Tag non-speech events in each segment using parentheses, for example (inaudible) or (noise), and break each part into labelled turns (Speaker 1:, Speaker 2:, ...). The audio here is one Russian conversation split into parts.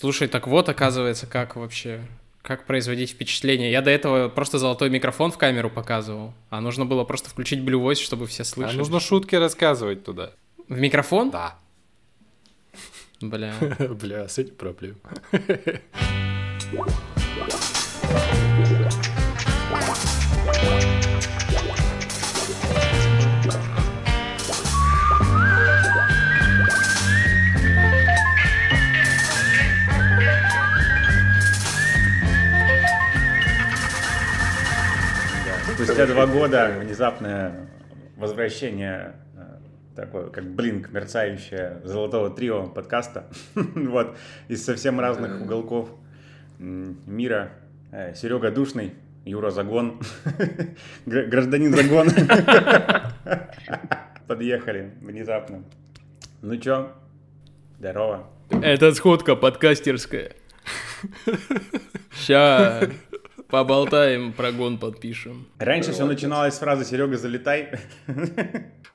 Speaker 1: Слушай, так вот, оказывается, как вообще, как производить впечатление. Я до этого просто золотой микрофон в камеру показывал, а нужно было просто включить Blue Voice, чтобы все слышали.
Speaker 2: А нужно шутки рассказывать туда.
Speaker 1: В микрофон?
Speaker 2: Да.
Speaker 1: Бля. (laughs)
Speaker 2: Бля, с этим проблем. (laughs)
Speaker 3: Спустя два года внезапное возвращение э, такое, как блинк, мерцающее золотого трио подкаста, (laughs) вот, из совсем разных уголков мира. Э, Серега Душный, Юра Загон, (laughs) гражданин Загон. (laughs) Подъехали внезапно. Ну чё, здорово.
Speaker 1: Это сходка подкастерская. Ща поболтаем, прогон подпишем.
Speaker 3: Раньше все начиналось с фразы «Серега, залетай».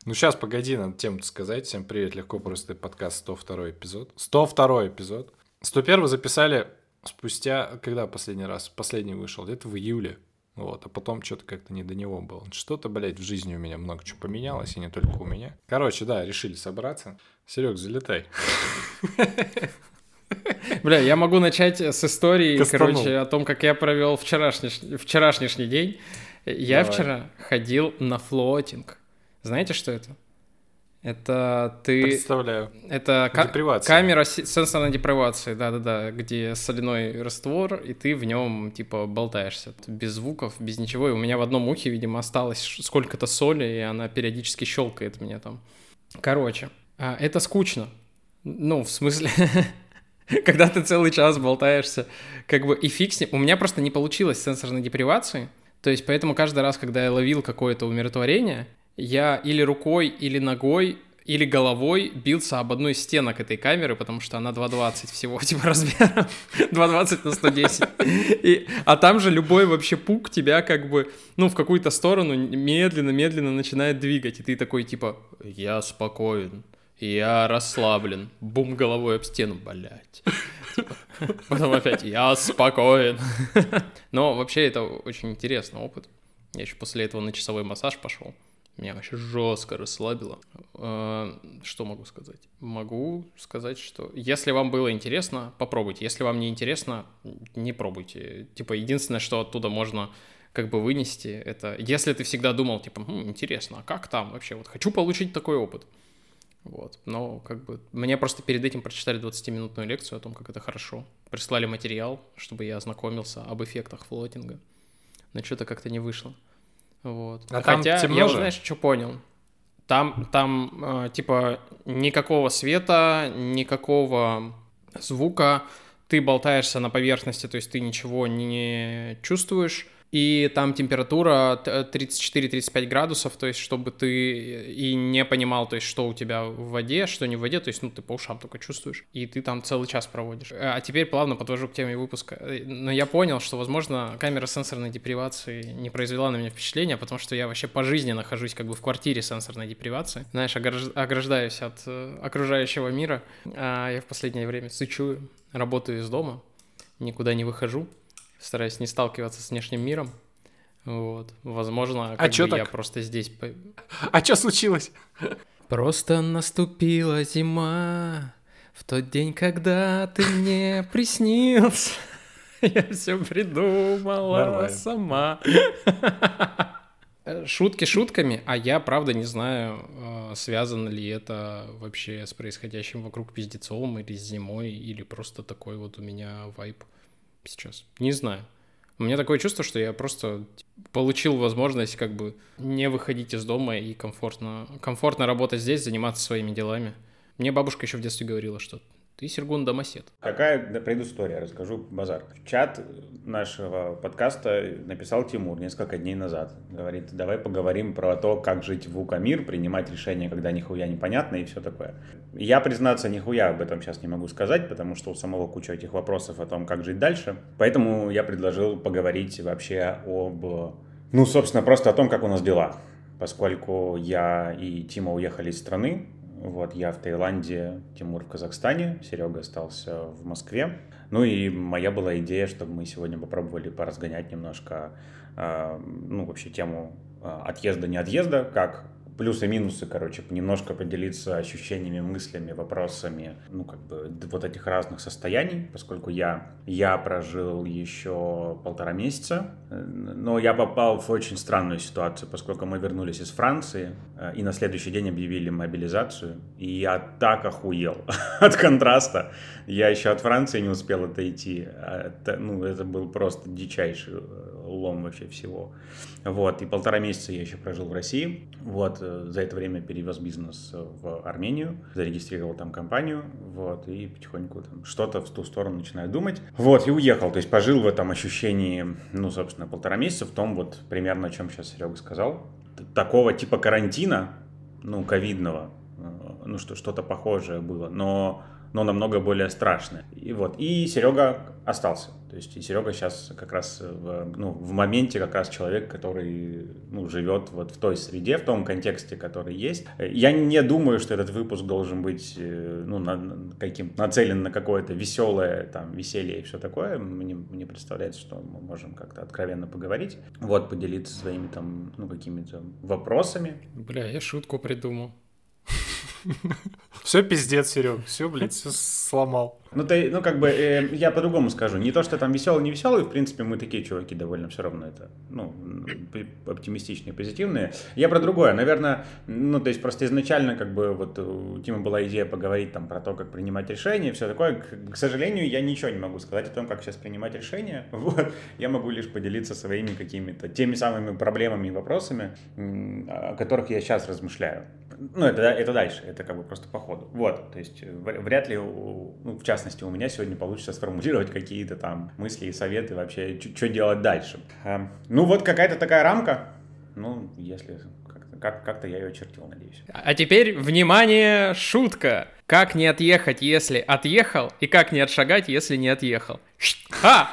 Speaker 2: Ну сейчас, погоди, надо тему сказать. Всем привет, легко просто подкаст 102 эпизод. 102 эпизод. 101 записали спустя, когда последний раз? Последний вышел, где-то в июле. Вот, а потом что-то как-то не до него было. Что-то, блядь, в жизни у меня много чего поменялось, и не только у меня. Короче, да, решили собраться. Серег, залетай. (laughs)
Speaker 1: Бля, я могу начать с истории, Кастанул. короче, о том, как я провел вчерашний, вчерашний день. Я Давай. вчера ходил на флотинг. Знаете, что это? Это ты...
Speaker 2: Представляю.
Speaker 1: Это ка- камера сенсорной депривации, да-да-да, где соляной раствор, и ты в нем, типа, болтаешься. Без звуков, без ничего. И у меня в одном ухе, видимо, осталось сколько-то соли, и она периодически щелкает мне там. Короче, а, это скучно. Ну, в смысле... (laughs) (laughs) когда ты целый час болтаешься, как бы и фиг. У меня просто не получилось сенсорной депривации, то есть поэтому каждый раз, когда я ловил какое-то умиротворение, я или рукой, или ногой, или головой бился об одну из стенок этой камеры, потому что она 2,20 всего, (laughs) типа, размера. (laughs) 2,20 на 110. И, а там же любой вообще пук тебя как бы, ну, в какую-то сторону медленно-медленно начинает двигать. И ты такой, типа, я спокоен, я расслаблен. Бум головой об стену, блядь. Потом опять, я спокоен. Но вообще это очень интересный опыт. Я еще после этого на часовой массаж пошел. Меня вообще жестко расслабило. А, что могу сказать? Могу сказать, что если вам было интересно, попробуйте. Если вам не интересно, не пробуйте. Типа, единственное, что оттуда можно как бы вынести, это если ты всегда думал, типа, хм, интересно, а как там вообще? Вот хочу получить такой опыт. Вот. Но как бы мне просто перед этим прочитали 20-минутную лекцию о том, как это хорошо. Прислали материал, чтобы я ознакомился об эффектах флотинга. Но что-то как-то не вышло. Вот. А Хотя там я, знаешь, что понял? Там, там, э, типа, никакого света, никакого звука. Ты болтаешься на поверхности, то есть ты ничего не чувствуешь и там температура 34-35 градусов, то есть чтобы ты и не понимал, то есть что у тебя в воде, что не в воде, то есть ну ты по ушам только чувствуешь, и ты там целый час проводишь. А теперь плавно подвожу к теме выпуска. Но я понял, что, возможно, камера сенсорной депривации не произвела на меня впечатления, потому что я вообще по жизни нахожусь как бы в квартире сенсорной депривации. Знаешь, ограждаюсь от э, окружающего мира. А я в последнее время сычу, работаю из дома, никуда не выхожу стараюсь не сталкиваться с внешним миром. Вот. Возможно,
Speaker 2: а чё
Speaker 1: бы
Speaker 2: так?
Speaker 1: я просто здесь...
Speaker 2: А что случилось?
Speaker 1: Просто наступила зима, в тот день, когда ты мне (laughs) приснился. Я (laughs) все придумала Нормально. сама. (laughs) Шутки шутками, а я правда не знаю, э, связано ли это вообще с происходящим вокруг пиздецом или с зимой, или просто такой вот у меня вайп сейчас. Не знаю. У меня такое чувство, что я просто получил возможность как бы не выходить из дома и комфортно, комфортно работать здесь, заниматься своими делами. Мне бабушка еще в детстве говорила, что ты, Сергун, домосед.
Speaker 3: Какая предыстория? Расскажу базар. В чат нашего подкаста написал Тимур несколько дней назад. Говорит, давай поговорим про то, как жить в Укамир, принимать решения, когда нихуя непонятно и все такое. Я, признаться, нихуя об этом сейчас не могу сказать, потому что у самого куча этих вопросов о том, как жить дальше. Поэтому я предложил поговорить вообще об, ну, собственно, просто о том, как у нас дела. Поскольку я и Тима уехали из страны, Вот, я в Таиланде, Тимур в Казахстане, Серега остался в Москве. Ну и моя была идея, чтобы мы сегодня попробовали поразгонять немножко, э, ну, вообще тему э, отъезда, не отъезда, как плюсы-минусы, короче, немножко поделиться ощущениями, мыслями, вопросами, ну, как бы, вот этих разных состояний, поскольку я, я прожил еще полтора месяца, но я попал в очень странную ситуацию, поскольку мы вернулись из Франции, э, и на следующий день объявили мобилизацию, и я так охуел (laughs) от контраста. Я еще от Франции не успел отойти. Это, ну, это был просто дичайший э, лом вообще всего. Вот, и полтора месяца я еще прожил в России. Вот, э, за это время перевез бизнес в Армению, зарегистрировал там компанию, вот, и потихоньку там что-то в ту сторону начинаю думать. Вот, и уехал, то есть пожил в этом ощущении, ну, собственно, полтора месяца, в том вот примерно, о чем сейчас Серега сказал. Такого типа карантина, ну, ковидного, э, ну, что, что-то похожее было, но но намного более страшное. И вот, и Серега остался. То есть и Серега сейчас как раз в, ну, в моменте как раз человек, который ну, живет вот в той среде, в том контексте, который есть. Я не думаю, что этот выпуск должен быть э, ну, на, каким, нацелен на какое-то веселое там, веселье и все такое. Мне, мне представляется, что мы можем как-то откровенно поговорить. Вот, поделиться своими там, ну, какими-то вопросами.
Speaker 1: Бля, я шутку придумал. (laughs)
Speaker 2: Все пиздец, Серег, все, блядь, все сломал.
Speaker 3: Ну, ты, ну, как бы, э, я по-другому скажу. Не то, что там веселый, не веселый, в принципе, мы такие чуваки довольно все равно это, ну, оптимистичные, позитивные. Я про другое. Наверное, ну, то есть просто изначально, как бы, вот у Тима была идея поговорить там про то, как принимать решения, все такое. К, к сожалению, я ничего не могу сказать о том, как сейчас принимать решения. (laughs) Вот. Я могу лишь поделиться своими какими-то теми самыми проблемами и вопросами, о которых я сейчас размышляю. Ну, это, это дальше, это как бы просто по ходу. Вот, то есть вряд ли, ну, в частности, у меня сегодня получится сформулировать какие-то там мысли и советы вообще, что делать дальше. Эм, ну, вот какая-то такая рамка, ну, если как- как-то я ее очертил, надеюсь.
Speaker 1: А теперь, внимание, шутка. Как не отъехать, если отъехал, и как не отшагать, если не отъехал. Ха!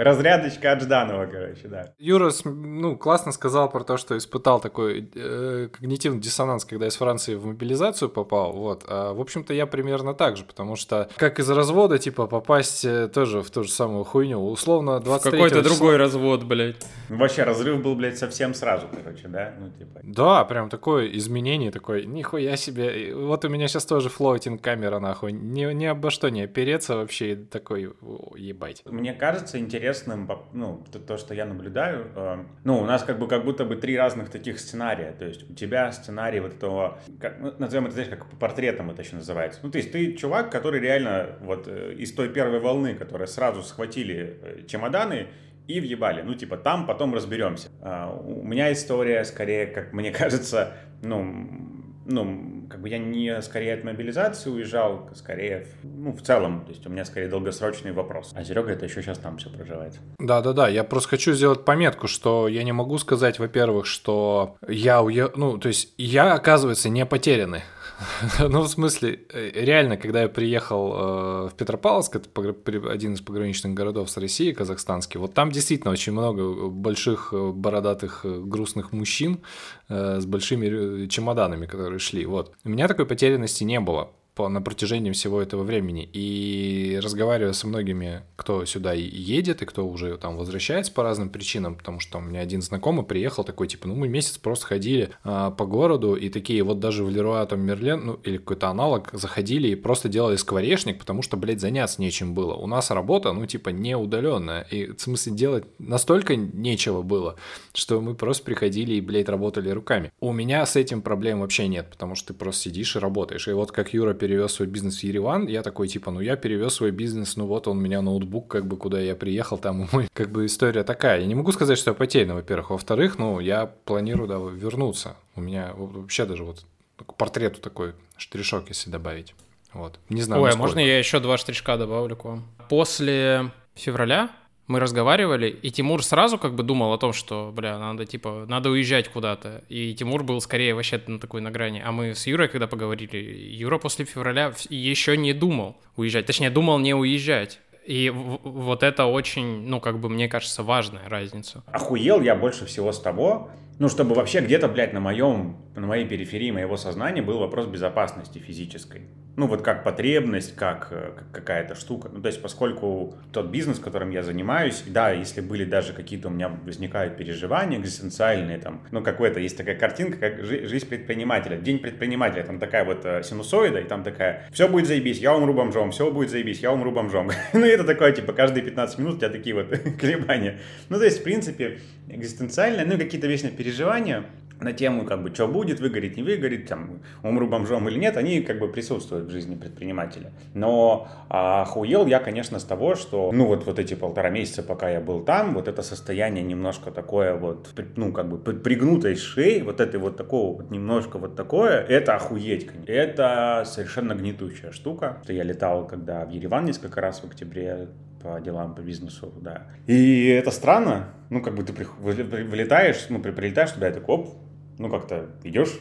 Speaker 3: Разрядочка от Жданова, короче, да.
Speaker 2: Юра, ну, классно сказал про то, что испытал такой э, когнитивный диссонанс, когда из Франции в мобилизацию попал, вот. А, в общем-то, я примерно так же, потому что, как из развода, типа, попасть э, тоже в ту же самую хуйню, условно, 23
Speaker 1: Какой-то другой развод, блядь.
Speaker 3: Вообще, разрыв был, блядь, совсем сразу, короче, да? Ну, типа...
Speaker 2: Да, прям такое изменение, такое, нихуя себе. Вот у меня сейчас тоже floating камера, нахуй, ни, ни обо что не опереться вообще, такой, ебать.
Speaker 3: Мне кажется, интересно интересным, ну, то, то, что я наблюдаю, э, ну, у нас как бы как будто бы три разных таких сценария, то есть у тебя сценарий вот этого, как, ну, назовем это, знаешь, как по портретам это еще называется. Ну, то есть ты чувак, который реально вот э, из той первой волны, которая сразу схватили э, чемоданы и въебали. Ну, типа, там потом разберемся. А, у меня история, скорее, как мне (laughs) кажется, ну, ну, как бы я не скорее от мобилизации уезжал, скорее, ну, в целом, то есть у меня скорее долгосрочный вопрос. А Серега это еще сейчас там все проживает.
Speaker 2: Да-да-да, я просто хочу сделать пометку, что я не могу сказать, во-первых, что я уехал, ну, то есть я, оказывается, не потерянный. (laughs) Ну, в смысле, э, реально, когда я приехал э, в Петропавловск, это один из пограничных городов с Россией, казахстанский, вот там действительно очень много больших, э, бородатых, грустных мужчин с большими чемоданами, которые шли. Вот. У меня такой потерянности не было на протяжении всего этого времени. И разговаривая со многими, кто сюда едет и кто уже там возвращается по разным причинам, потому что у меня один знакомый приехал такой, типа, ну мы месяц просто ходили а, по городу и такие вот даже в Леруа там Мерлен, ну или какой-то аналог, заходили и просто делали скворечник, потому что, блядь, заняться нечем было. У нас работа, ну типа, не удаленная. И в смысле делать настолько нечего было, что мы просто приходили и, блядь, работали руками. У меня с этим проблем вообще нет, потому что ты просто сидишь и работаешь. И вот как Юра перевез свой бизнес в Ереван, я такой, типа, ну я перевез свой бизнес, ну вот он у меня ноутбук, как бы, куда я приехал, там (laughs) мой, как бы, история такая. Я не могу сказать, что я потерян, во-первых. Во-вторых, ну, я планирую, да, вернуться. У меня вообще даже вот к портрету такой штришок, если добавить. Вот. Не знаю.
Speaker 1: Ой, а можно я еще два штришка добавлю к вам? После февраля мы разговаривали, и Тимур сразу как бы думал о том, что, бля, надо, типа, надо уезжать куда-то. И Тимур был скорее вообще на такой на грани. А мы с Юрой, когда поговорили, Юра после февраля еще не думал уезжать. Точнее, думал не уезжать. И вот это очень, ну, как бы, мне кажется, важная разница.
Speaker 3: Охуел я больше всего с того, Ну, чтобы вообще где-то, блядь, на моем, на моей периферии моего сознания был вопрос безопасности физической. Ну, вот как потребность, как, э, как какая-то штука. Ну, то есть, поскольку тот бизнес, которым я занимаюсь, да, если были даже какие-то у меня возникают переживания экзистенциальные, там, ну, какой-то, есть такая картинка, как жизнь предпринимателя. День предпринимателя, там такая вот э, синусоида, и там такая, все будет заебись, я умру бомжом, все будет заебись, я умру бомжом. (laughs) ну, это такое, типа, каждые 15 минут у тебя такие вот (laughs) колебания. Ну, то есть, в принципе, экзистенциальное, ну, какие-то вечные переживания, на тему, как бы, что будет, выгорит, не выгорит, там, умру бомжом или нет, они как бы присутствуют в жизни предпринимателя. Но а, охуел я, конечно, с того, что, ну, вот, вот эти полтора месяца, пока я был там, вот это состояние немножко такое вот, ну, как бы, пригнутой шеи, вот это вот такого вот немножко вот такое, это охуеть, конечно. Это совершенно гнетущая штука. Я летал, когда в Ереван несколько раз в октябре, по делам, по бизнесу, да. И это странно, ну, как бы ты вылетаешь, ну, прилетаешь туда, и такой, оп, ну, как-то идешь,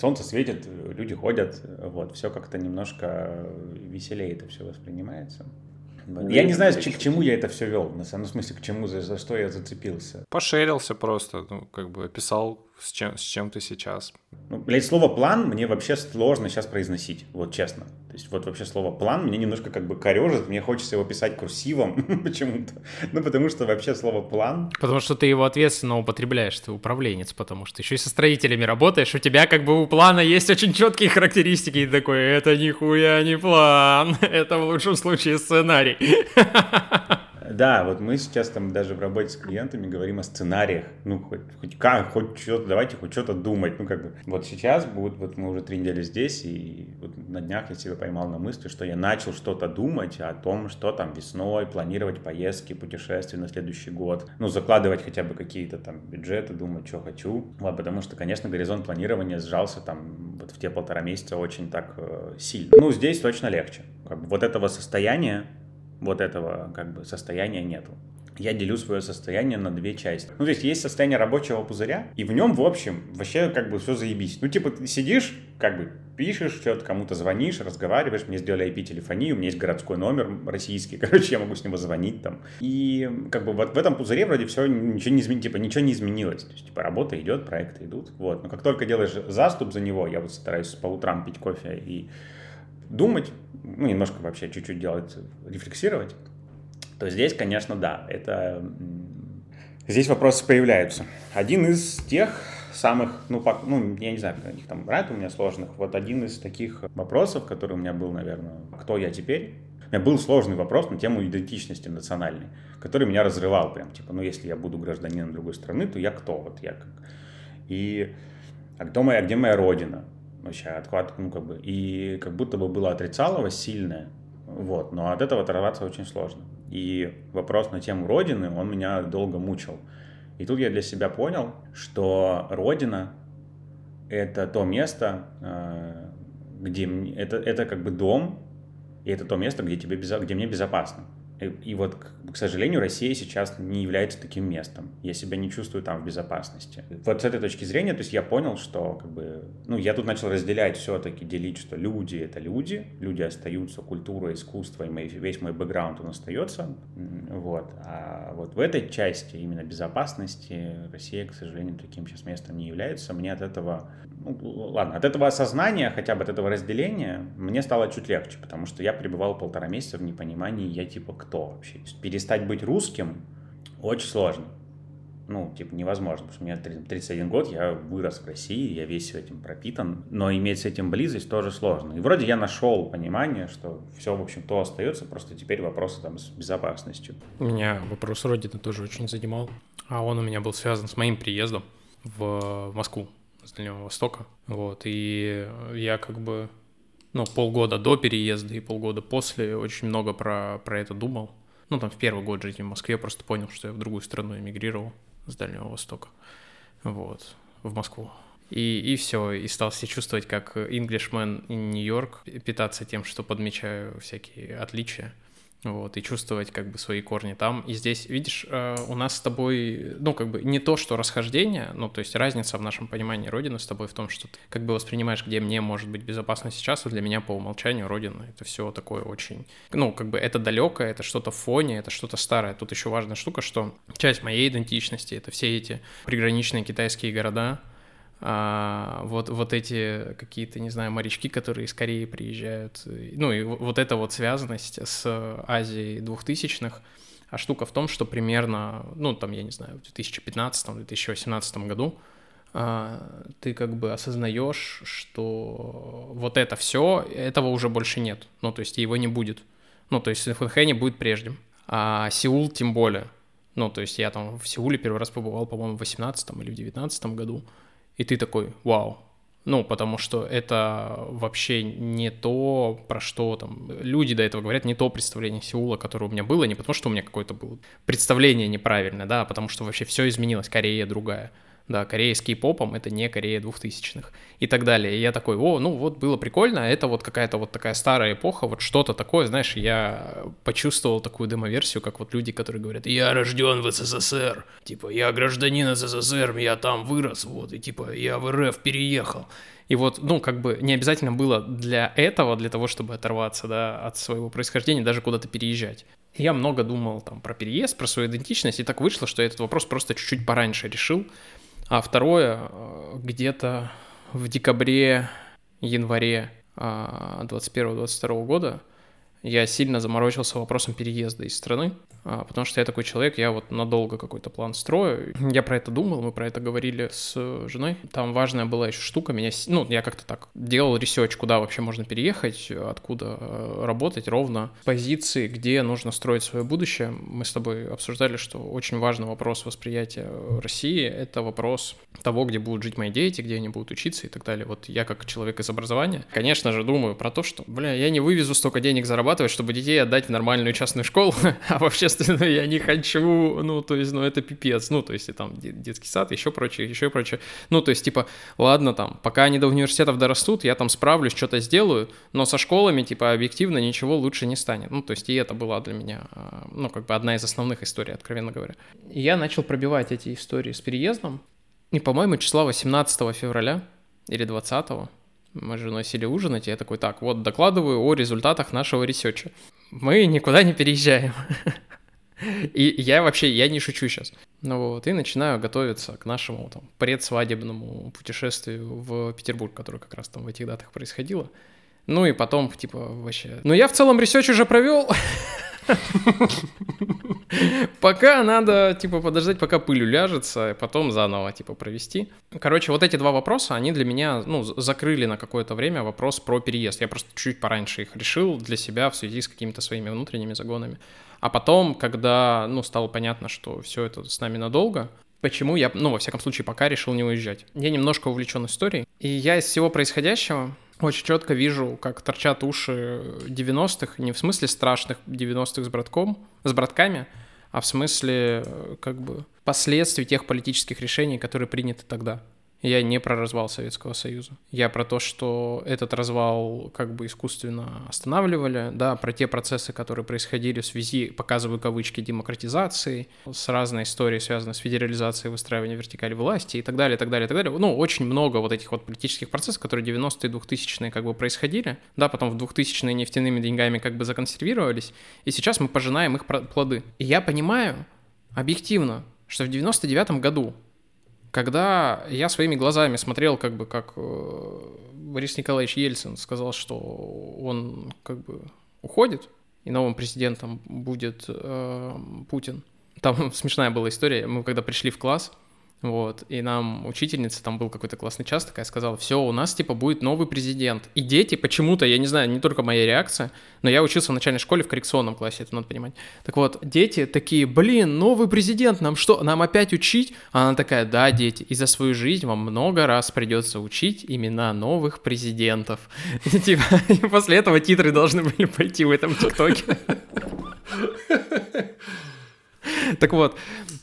Speaker 3: солнце светит, люди ходят, вот, все как-то немножко веселее это все воспринимается. Ну, я не знаю, к чему я это все вел, на самом смысле, к чему, за, за что я зацепился.
Speaker 2: Пошерился просто, ну, как бы описал, с чем, с чем ты сейчас.
Speaker 3: Ну, блядь, слово «план» мне вообще сложно сейчас произносить, вот честно. Есть вот вообще слово «план» мне немножко как бы корежит, мне хочется его писать курсивом (laughs) почему-то. Ну, потому что вообще слово «план».
Speaker 1: Потому что ты его ответственно употребляешь, ты управленец, потому что еще и со строителями работаешь, у тебя как бы у плана есть очень четкие характеристики, и такой, это нихуя не план, (laughs) это в лучшем случае сценарий. (laughs)
Speaker 3: Да, вот мы сейчас там даже в работе с клиентами говорим о сценариях. Ну, хоть, хоть как, хоть что-то, давайте хоть что-то думать. Ну, как бы, вот сейчас будет, вот мы уже три недели здесь, и вот на днях я себя поймал на мысли, что я начал что-то думать о том, что там весной, планировать поездки, путешествия на следующий год. Ну, закладывать хотя бы какие-то там бюджеты, думать, что хочу. Вот, потому что, конечно, горизонт планирования сжался там вот в те полтора месяца очень так э, сильно. Ну, здесь точно легче. Как бы вот этого состояния вот этого как бы состояния нету. Я делю свое состояние на две части. Ну, то есть есть состояние рабочего пузыря, и в нем, в общем, вообще как бы все заебись. Ну, типа, ты сидишь, как бы пишешь, что-то кому-то звонишь, разговариваешь, мне сделали IP-телефонию, у меня есть городской номер российский, (laughs) короче, я могу с него звонить там. И как бы вот в этом пузыре вроде все ничего не изменилось, типа ничего не изменилось. То есть, типа, работа идет, проекты идут, вот. Но как только делаешь заступ за него, я вот стараюсь по утрам пить кофе и думать, ну, немножко вообще чуть-чуть делать, рефлексировать, то здесь, конечно, да, это... Здесь вопросы появляются. Один из тех самых, ну, по, ну я не знаю, их там брать у меня сложных, вот один из таких вопросов, который у меня был, наверное, кто я теперь, у меня был сложный вопрос на тему идентичности национальной, который меня разрывал прям, типа, ну, если я буду гражданином другой страны, то я кто? Вот я как... И а кто моя, где моя родина? Вообще отклад, ну, как бы, и как будто бы было отрицалово сильное, вот, но от этого оторваться очень сложно. И вопрос на тему Родины, он меня долго мучил. И тут я для себя понял, что Родина — это то место, э, где это, это как бы дом, и это то место, где, тебе, где мне безопасно. И вот, к сожалению, Россия сейчас не является таким местом. Я себя не чувствую там в безопасности. Вот с этой точки зрения, то есть я понял, что как бы, ну, я тут начал разделять все-таки, делить, что люди — это люди, люди остаются, культура, искусство, и мой, весь мой бэкграунд, он остается. Вот. А вот в этой части именно безопасности Россия, к сожалению, таким сейчас местом не является. Мне от этого ну, ладно, от этого осознания, хотя бы от этого разделения, мне стало чуть легче, потому что я пребывал полтора месяца в непонимании, я типа кто вообще. Перестать быть русским очень сложно. Ну, типа, невозможно, потому что у меня 31 год, я вырос в России, я весь этим пропитан, но иметь с этим близость тоже сложно. И вроде я нашел понимание, что все, в общем, то остается, просто теперь вопросы там с безопасностью.
Speaker 1: Меня вопрос Родины тоже очень занимал, а он у меня был связан с моим приездом в Москву с Дальнего Востока. Вот, и я как бы, ну, полгода до переезда и полгода после очень много про, про это думал. Ну, там, в первый год жизни в Москве я просто понял, что я в другую страну эмигрировал с Дальнего Востока. Вот, в Москву. И, и все, и стал себя чувствовать как Englishman in York, питаться тем, что подмечаю всякие отличия. Вот, и чувствовать как бы свои корни там. И здесь, видишь, э, у нас с тобой, ну, как бы не то, что расхождение, ну, то есть разница в нашем понимании Родины с тобой в том, что ты как бы воспринимаешь, где мне может быть безопасно сейчас, а для меня по умолчанию Родина — это все такое очень, ну, как бы это далекое, это что-то в фоне, это что-то старое. Тут еще важная штука, что часть моей идентичности — это все эти приграничные китайские города, а, вот, вот эти какие-то, не знаю, морячки, которые из Кореи приезжают. Ну и вот эта вот связанность с Азией двухтысячных. А штука в том, что примерно, ну там, я не знаю, в 2015-2018 году а, ты как бы осознаешь, что вот это все, этого уже больше нет. Ну, то есть его не будет. Ну, то есть Фэнхэ будет прежним. А Сеул тем более. Ну, то есть я там в Сеуле первый раз побывал, по-моему, в 18 или в 19 году и ты такой, вау, ну, потому что это вообще не то, про что там люди до этого говорят, не то представление Сеула, которое у меня было, не потому что у меня какое-то было представление неправильное, да, а потому что вообще все изменилось, Корея другая да, Корея с кей-попом — это не Корея двухтысячных и так далее. И я такой, о, ну вот было прикольно, это вот какая-то вот такая старая эпоха, вот что-то такое, знаешь, я почувствовал такую демоверсию, как вот люди, которые говорят, я рожден в СССР, типа, я гражданин СССР, я там вырос, вот, и типа, я в РФ переехал. И вот, ну, как бы не обязательно было для этого, для того, чтобы оторваться, да, от своего происхождения, даже куда-то переезжать. Я много думал там про переезд, про свою идентичность, и так вышло, что я этот вопрос просто чуть-чуть пораньше решил, а второе, э, где-то в декабре, январе 21-22 а, года я сильно заморочился вопросом переезда из страны. А, потому что я такой человек, я вот надолго какой-то план строю. Я про это думал, мы про это говорили с женой. Там важная была еще штука, меня, ну, я как-то так делал research, куда вообще можно переехать, откуда э, работать ровно. Позиции, где нужно строить свое будущее. Мы с тобой обсуждали, что очень важный вопрос восприятия России — это вопрос того, где будут жить мои дети, где они будут учиться и так далее. Вот я как человек из образования, конечно же, думаю про то, что, бля, я не вывезу столько денег зарабатывать, чтобы детей отдать в нормальную частную школу, (laughs) а вообще естественно, я не хочу, ну, то есть, ну, это пипец, ну, то есть, и там детский сад, еще прочее, еще прочее. Ну, то есть, типа, ладно, там, пока они до университетов дорастут, я там справлюсь, что-то сделаю, но со школами, типа, объективно ничего лучше не станет. Ну, то есть, и это была для меня, а, ну, как бы одна из основных историй, откровенно говоря. И я начал пробивать эти истории с переездом, и, по-моему, числа 18 февраля или 20 мы с женой сели ужинать, и я такой, так, вот докладываю о результатах нашего research а. Мы никуда не переезжаем. (laughs) И я вообще, я не шучу сейчас. Ну вот, и начинаю готовиться к нашему там предсвадебному путешествию в Петербург, которое как раз там в этих датах происходило. Ну и потом, типа, вообще... Ну я в целом research уже провел. (laughs) Пока надо, типа, подождать, пока пыль уляжется, потом заново, типа, провести. Короче, вот эти два вопроса, они для меня, ну, закрыли на какое-то время вопрос про переезд. Я просто чуть пораньше их решил для себя в связи с какими-то своими внутренними загонами. А потом, когда, ну, стало понятно, что все это с нами надолго, почему я, ну, во всяком случае, пока решил не уезжать. Я немножко увлечен историей, и я из всего происходящего очень четко вижу, как торчат уши 90-х, не в смысле страшных 90-х с братком, с братками, а в смысле, э, как бы, последствий тех политических решений, которые приняты тогда. Я не про развал Советского Союза. Я про то, что этот развал как бы искусственно останавливали, да, про те процессы, которые происходили в связи, показываю кавычки, демократизации, с разной историей, связанной с федерализацией, выстраиванием вертикали власти и так далее, и так далее, и так далее. Ну, очень много вот этих вот политических процессов, которые 90-е, 2000-е как бы происходили, да, потом в 2000-е нефтяными деньгами как бы законсервировались, и сейчас мы пожинаем их плоды. И я понимаю объективно, что в 99 году когда я своими глазами смотрел, как бы, как э, Борис Николаевич Ельцин сказал, что он как бы уходит, и новым президентом будет э, Путин. Там (laughs) смешная была история. Мы когда пришли в класс, вот, и нам учительница, там был какой-то классный час такая, сказала, все, у нас, типа, будет новый президент. И дети почему-то, я не знаю, не только моя реакция, но я учился в начальной школе в коррекционном классе, это надо понимать. Так вот, дети такие, блин, новый президент, нам что, нам опять учить? А она такая, да, дети, и за свою жизнь вам много раз придется учить имена новых президентов. (laughs) Типа, (laughs) после этого титры должны были пойти в этом ТикТоке. (laughs) Так вот,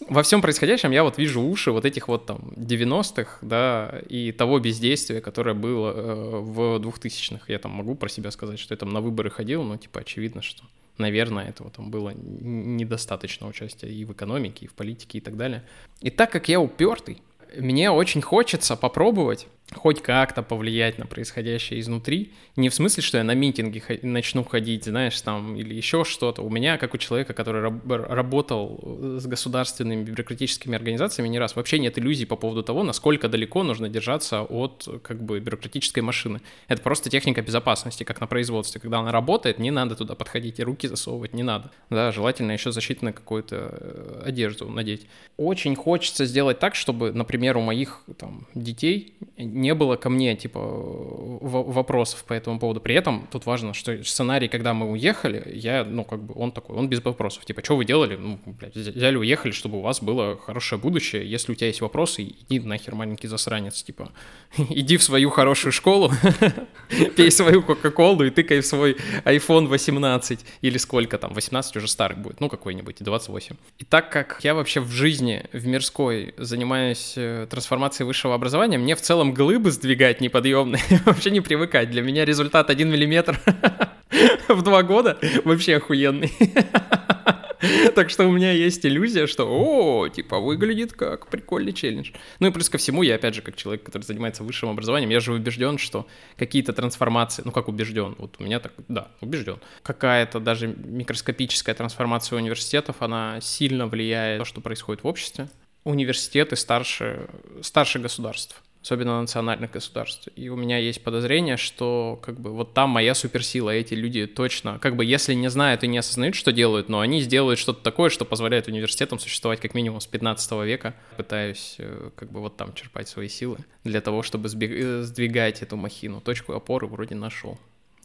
Speaker 1: во всем происходящем я вот вижу уши вот этих вот там 90-х, да, и того бездействия, которое было э, в 2000-х. Я там могу про себя сказать, что я там на выборы ходил, но типа очевидно, что наверное, этого там было недостаточно участия и в экономике, и в политике, и так далее. И так как я упертый, мне очень хочется попробовать хоть как-то повлиять на происходящее изнутри. Не в смысле, что я на митинги начну ходить, знаешь, там, или еще что-то. У меня, как у человека, который раб- работал с государственными бюрократическими организациями не раз, вообще нет иллюзий по поводу того, насколько далеко нужно держаться от, как бы, бюрократической машины. Это просто техника безопасности, как на производстве. Когда она работает, не надо туда подходить и руки засовывать не надо. Да, желательно еще защитную какую-то э, одежду надеть. Очень хочется сделать так, чтобы, например, у моих там детей не было ко мне, типа, вопросов по этому поводу. При этом тут важно, что сценарий, когда мы уехали, я, ну, как бы, он такой, он без вопросов. Типа, что вы делали? Ну, блядь, взяли, уехали, чтобы у вас было хорошее будущее. Если у тебя есть вопросы, иди нахер, маленький засранец, типа, (laughs) иди в свою хорошую школу, (laughs) пей свою Кока-Колу и тыкай в свой iPhone 18 или сколько там, 18 уже старый будет, ну, какой-нибудь, 28. И так как я вообще в жизни, в мирской, занимаюсь э, трансформацией высшего образования, мне в целом глыбы сдвигать неподъемные, (laughs) вообще не привыкать. Для меня результат 1 миллиметр (laughs) в два года вообще охуенный. (laughs) Так что у меня есть иллюзия, что, о, типа, выглядит как прикольный челлендж. Ну и плюс ко всему, я, опять же, как человек, который занимается высшим образованием, я же убежден, что какие-то трансформации, ну как убежден, вот у меня так, да, убежден. Какая-то даже микроскопическая трансформация университетов, она сильно влияет на то, что происходит в обществе. Университеты старше, старше государств особенно национальных государств. И у меня есть подозрение, что как бы вот там моя суперсила, эти люди точно, как бы если не знают и не осознают, что делают, но они сделают что-то такое, что позволяет университетам существовать как минимум с 15 века. Пытаюсь э, как бы вот там черпать свои силы для того, чтобы э, сдвигать эту махину. Точку опоры вроде нашел.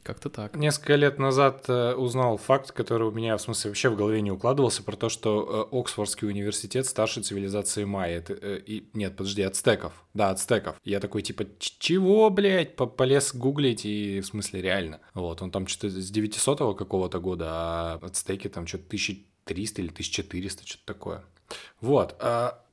Speaker 1: Как-то так.
Speaker 2: Несколько лет назад э, узнал факт, который у меня, в смысле, вообще в голове не укладывался, про то, что э, Оксфордский университет старше цивилизации майя. Это, э, и, нет, подожди, ацтеков. Да, ацтеков. Я такой, типа, чего, блядь? Полез гуглить, и в смысле, реально. Вот, он там что-то с 900 какого-то года, а ацтеки там что-то 1300 или 1400, что-то такое. Вот.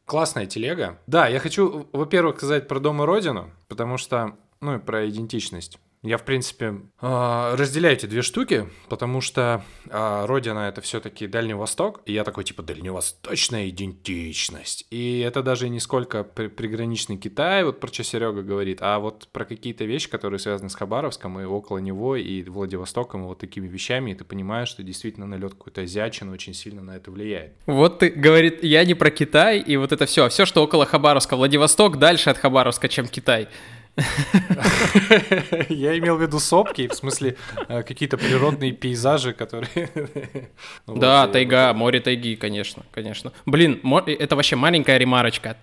Speaker 2: Классная телега. Да, я хочу, во-первых, сказать про Дом и Родину, потому что, ну и про идентичность. Я, в принципе, а, разделяю эти две штуки, потому что а, родина это все-таки Дальний Восток, и я такой типа дальневосточная идентичность. И это даже не сколько приграничный Китай, вот про что Серега говорит, а вот про какие-то вещи, которые связаны с Хабаровском и около него, и Владивостоком, и вот такими вещами, и ты понимаешь, что действительно налет какой-то азиатчины очень сильно на это влияет.
Speaker 1: Вот ты, говорит, я не про Китай, и вот это все, а все, что около Хабаровска, Владивосток дальше от Хабаровска, чем Китай. (laughs)
Speaker 2: Я имел в виду сопки, в смысле э, какие-то природные пейзажи, которые... (laughs)
Speaker 1: Ну, да, тайга, море тайги, конечно, конечно. Блин, это вообще маленькая ремарочка.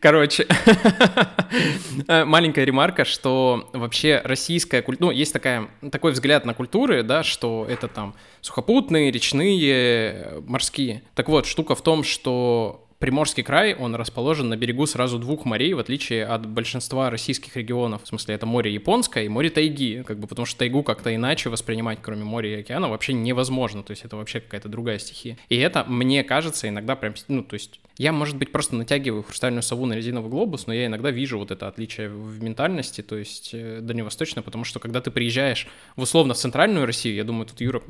Speaker 1: Короче, (laughs) э, маленькая ремарка, что вообще российская культура... Ну, есть такая, такой взгляд на культуры, да, что это там сухопутные, речные, морские. Так вот, штука в том, что Приморский край, он расположен на берегу сразу двух морей, в отличие от большинства российских регионов. В смысле, это море Японское и море Тайги, как бы, потому что тайгу как-то иначе воспринимать, кроме моря и океана, вообще невозможно. То есть это вообще какая-то другая стихия. И это, мне кажется, иногда прям, ну, то есть я, может быть, просто натягиваю хрустальную сову на резиновый глобус, но я иногда вижу вот это отличие в ментальности, то есть э, дальневосточно, потому что когда ты приезжаешь в условно в центральную Россию, я думаю, тут Юра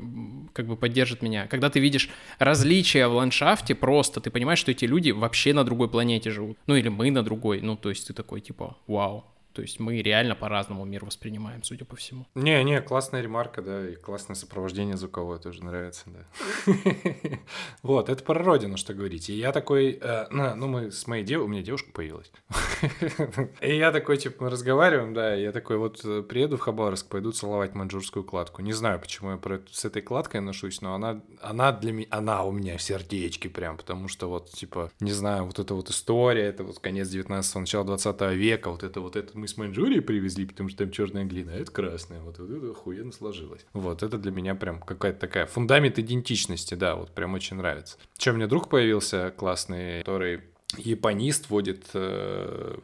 Speaker 1: как бы поддержит меня, когда ты видишь различия в ландшафте просто, ты понимаешь, что эти люди вообще на другой планете живут. Ну или мы на другой, ну то есть ты такой типа, вау, то есть мы реально по-разному мир воспринимаем, судя по всему.
Speaker 2: Не-не, классная ремарка, да, и классное сопровождение звуковое тоже нравится, да. (laughs) Вот, это про родину, что говорите. И я такой, э, ну, мы с моей девушкой, у меня девушка появилась. (laughs) И я такой, типа, мы разговариваем, да, я такой, вот э, приеду в Хабаровск, пойду целовать маньчжурскую кладку. Не знаю, почему я с этой кладкой ношусь, но она, она для меня, она у меня в сердечке прям, потому что вот, типа, не знаю, вот эта вот история, это вот конец 19-го, начало 20 века, вот это вот это мы с Маньчжурии привезли, потому что там черная глина, а это красная. Вот, вот это охуенно сложилось. Вот, это для меня прям какая-то такая фундамент идентичности, да, вот прям очень нравится. Чем меня друг появился классный, который японист, водит э,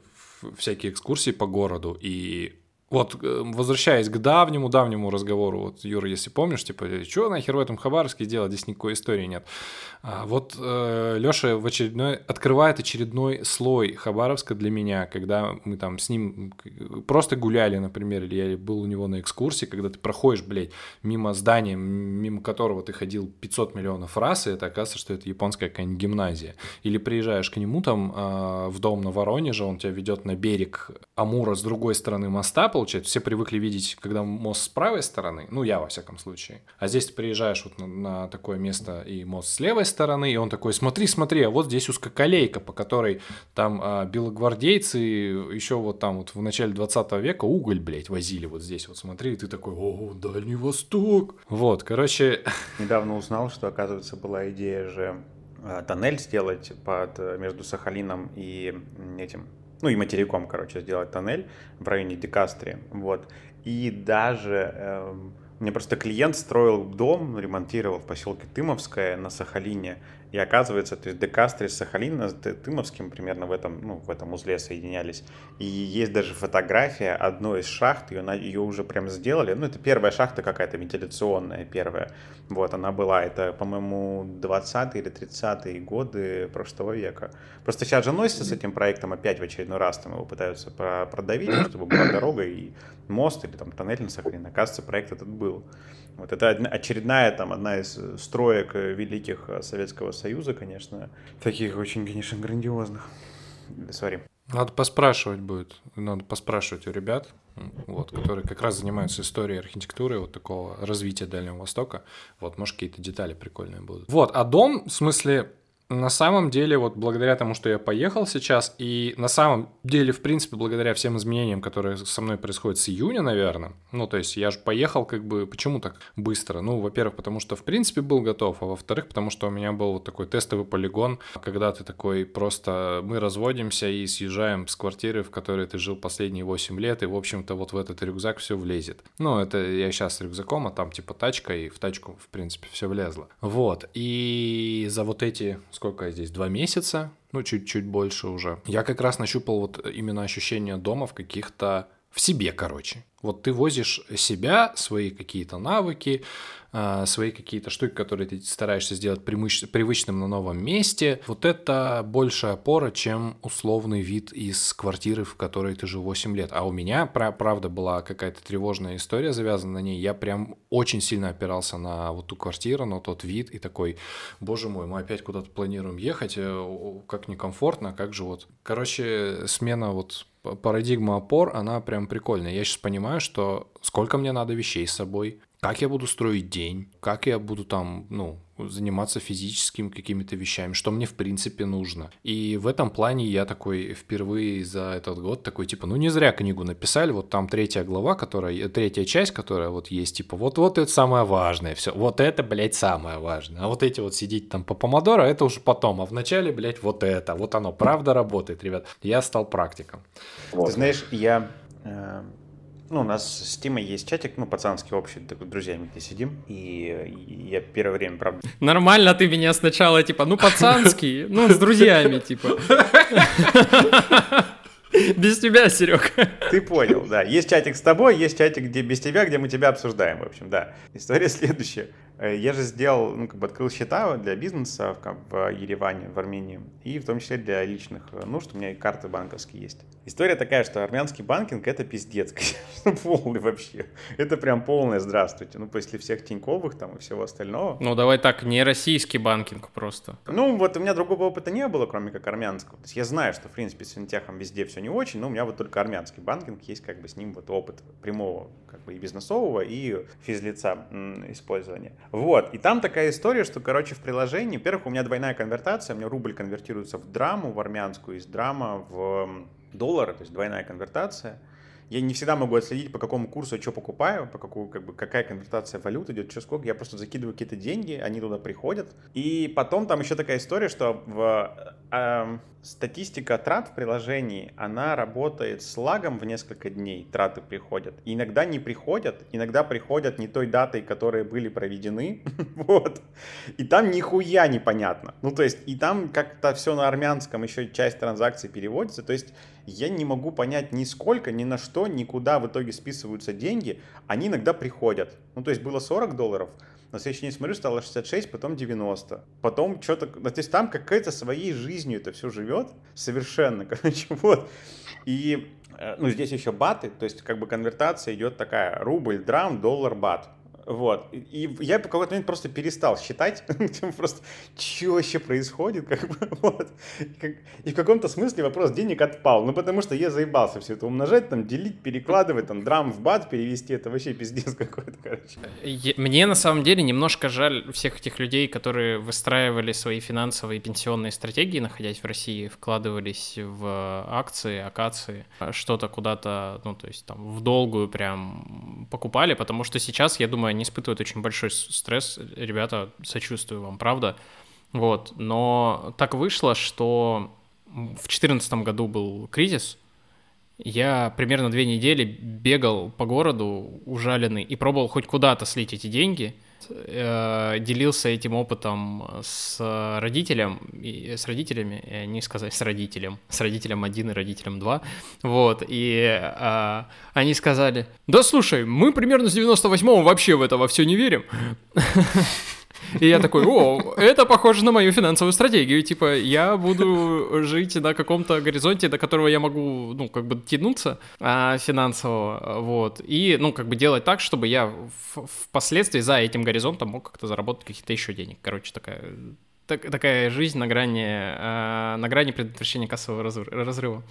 Speaker 2: всякие экскурсии по городу, и вот э, возвращаясь к давнему-давнему разговору, вот, Юра, если помнишь, типа, что нахер в этом Хабаровске делать, здесь никакой истории нет. А вот э, Лёша в очередной, открывает очередной слой Хабаровска для меня, когда мы там с ним просто гуляли, например, или я был у него на экскурсии, когда ты проходишь, блядь, мимо здания, мимо которого ты ходил 500 миллионов раз, и это оказывается, что это японская какая-нибудь гимназия. Или приезжаешь к нему там э, в дом на Воронеже, он тебя ведет на берег Амура с другой стороны моста, получается. Все привыкли видеть, когда мост с правой стороны, ну, я во всяком случае. А здесь ты приезжаешь вот на, на такое место и мост с левой стороны, и он такой, смотри, смотри, а вот здесь узкоколейка, по которой там а, белогвардейцы еще вот там вот в начале 20 века уголь, блядь, возили вот здесь вот, смотри, и ты такой, о, Дальний Восток. Вот, короче... (laughs)
Speaker 3: Недавно узнал, что, оказывается, была идея же а, тоннель сделать под, между Сахалином и этим ну и материком, короче, сделать тоннель в районе Декастрии, вот. И даже э, мне просто клиент строил дом, ремонтировал в поселке Тымовское на Сахалине, и оказывается, то есть Декастри с Сахалином, с Тымовским примерно в этом, ну, в этом узле соединялись. И есть даже фотография одной из шахт, ее, ее уже прям сделали. Ну, это первая шахта какая-то вентиляционная, первая. Вот, она была, это, по-моему, 20-е или 30-е годы прошлого века. Просто сейчас же носится с этим проектом опять в очередной раз, там его пытаются продавить, чтобы была дорога и мост или там тоннель на Сахалин. Оказывается, проект этот был. Вот это очередная там одна из э, строек э, великих э, Советского Союза, конечно, таких очень, конечно, грандиозных. Сори.
Speaker 2: Надо поспрашивать будет, надо поспрашивать у ребят, вот, которые как раз занимаются историей архитектуры, вот такого развития Дальнего Востока. Вот, может, какие-то детали прикольные будут. Вот, а дом, в смысле, на самом деле, вот благодаря тому, что я поехал сейчас, и на самом деле, в принципе, благодаря всем изменениям, которые со мной происходят с июня, наверное, ну, то есть я же поехал как бы, почему так быстро? Ну, во-первых, потому что, в принципе, был готов, а во-вторых, потому что у меня был вот такой тестовый полигон, когда ты такой просто, мы разводимся и съезжаем с квартиры, в которой ты жил последние 8 лет, и, в общем-то, вот в этот рюкзак все влезет. Ну, это я сейчас с рюкзаком, а там типа тачка, и в тачку, в принципе, все влезло. Вот, и за вот эти сколько здесь, два месяца, ну, чуть-чуть больше уже. Я как раз нащупал вот именно ощущение дома в каких-то в себе, короче. Вот ты возишь себя, свои какие-то навыки, свои какие-то штуки, которые ты стараешься сделать привычным на новом месте. Вот это больше опора, чем условный вид из квартиры, в которой ты жил 8 лет. А у меня, правда, была какая-то тревожная история завязана на ней. Я прям очень сильно опирался на вот ту квартиру, на тот вид и такой, боже мой, мы опять куда-то планируем ехать, э, как некомфортно, как же вот. Короче, смена вот парадигма опор, она прям прикольная. Я сейчас понимаю, что сколько мне надо вещей с собой, как я буду строить день, как я буду там, ну, заниматься физическими какими-то вещами, что мне в принципе нужно. И в этом плане я такой впервые за этот год такой, типа, ну не зря книгу написали, вот там третья глава, которая, третья часть, которая вот есть, типа, вот-вот это самое важное, все, вот это, блядь, самое важное. А вот эти вот сидеть там по помодоро, это уже потом, а вначале, блядь, вот это, вот оно, правда работает, ребят. Я стал практиком.
Speaker 3: Вот. Ты знаешь, я э, ну, у нас с Тимой есть чатик, ну, пацанский общий, так, друзьями где сидим, и я первое время, правда...
Speaker 1: Нормально ты меня сначала, типа, ну, пацанский, (laughs) ну, с друзьями, типа. Без тебя, Серег.
Speaker 3: Ты понял, да. Есть чатик с тобой, есть чатик, где без тебя, где мы тебя обсуждаем, в общем, да. История следующая. Э, я же сделал, ну, как бы открыл счета для бизнеса в, в Ереване, в Армении, и в том числе для личных нужд, у меня и карты банковские есть. История такая, что армянский банкинг — это пиздец, (laughs) полный вообще. Это прям полное здравствуйте. Ну, после всех Тиньковых там и всего остального.
Speaker 1: Ну, давай так, не российский банкинг просто.
Speaker 3: Ну, вот у меня другого опыта не было, кроме как армянского. То есть я знаю, что, в принципе, с финтехом везде все не очень, но у меня вот только армянский банкинг есть как бы с ним вот опыт прямого как бы и бизнесового, и физлица использования. Вот, и там такая история, что, короче, в приложении, во-первых, у меня двойная конвертация, у меня рубль конвертируется в драму, в армянскую, из драма в доллары, то есть двойная конвертация. Я не всегда могу отследить, по какому курсу я что покупаю, по какую, как бы, какая конвертация валют идет, что сколько. Я просто закидываю какие-то деньги, они туда приходят. И потом там еще такая история, что в э, статистика трат в приложении, она работает с лагом в несколько дней, траты приходят. И иногда не приходят, иногда приходят не той датой, которые были проведены. (laughs) вот. И там нихуя непонятно. Ну, то есть, и там как-то все на армянском, еще часть транзакций переводится. То есть, я не могу понять ни сколько, ни на что, никуда в итоге списываются деньги, они иногда приходят. Ну, то есть было 40 долларов, на следующий день смотрю, стало 66, потом 90. Потом что-то... Ну, то есть там какая-то своей жизнью это все живет совершенно, (laughs) короче, вот. И, э, ну, здесь еще баты, то есть как бы конвертация идет такая, рубль, драм, доллар, бат. Вот. И я по какой-то момент просто перестал считать, (laughs) просто, что вообще происходит, как бы, (laughs) вот. И в каком-то смысле вопрос денег отпал, ну, потому что я заебался все это умножать, там, делить, перекладывать, там, драм в бат перевести, это вообще пиздец (laughs) какой-то, короче.
Speaker 1: Мне, на самом деле, немножко жаль всех этих людей, которые выстраивали свои финансовые и пенсионные стратегии, находясь в России, вкладывались в акции, акации, что-то куда-то, ну, то есть, там, в долгую прям покупали, потому что сейчас, я думаю, они испытывают очень большой стресс. Ребята, сочувствую вам, правда. Вот, но так вышло, что в 2014 году был кризис, я примерно две недели бегал по городу ужаленный и пробовал хоть куда-то слить эти деньги – э, делился этим опытом с родителем, и, с родителями, э, не сказать с родителем, с родителем один и родителем два, вот, и э, они сказали, да слушай, мы примерно с 98-го вообще в это во все не верим, и я такой, о, это похоже на мою финансовую стратегию. Типа, я буду жить на каком-то горизонте, до которого я могу, ну, как бы тянуться а, финансово, вот. И, ну, как бы делать так, чтобы я впоследствии за этим горизонтом мог как-то заработать какие-то еще денег. Короче, такая так, такая жизнь на грани, э, на грани предотвращения кассового разрыва.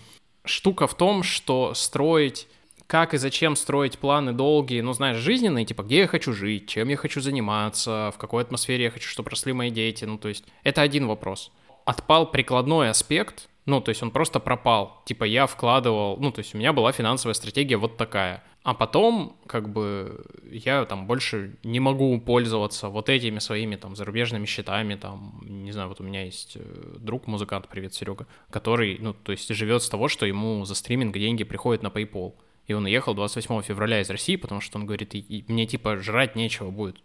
Speaker 1: Штука в том, что строить как и зачем строить планы долгие, ну, знаешь, жизненные, типа, где я хочу жить, чем я хочу заниматься, в какой атмосфере я хочу, чтобы росли мои дети, ну, то есть, это один вопрос. Отпал прикладной аспект, ну, то есть он просто пропал. Типа я вкладывал, ну, то есть у меня была финансовая стратегия вот такая. А потом, как бы, я там больше не могу пользоваться вот этими своими там зарубежными счетами, там, не знаю, вот у меня есть э, друг музыкант, привет, Серега, который, ну, то есть живет с того, что ему за стриминг деньги приходят на PayPal. И он уехал 28 февраля из России, потому что он говорит, мне типа жрать нечего будет.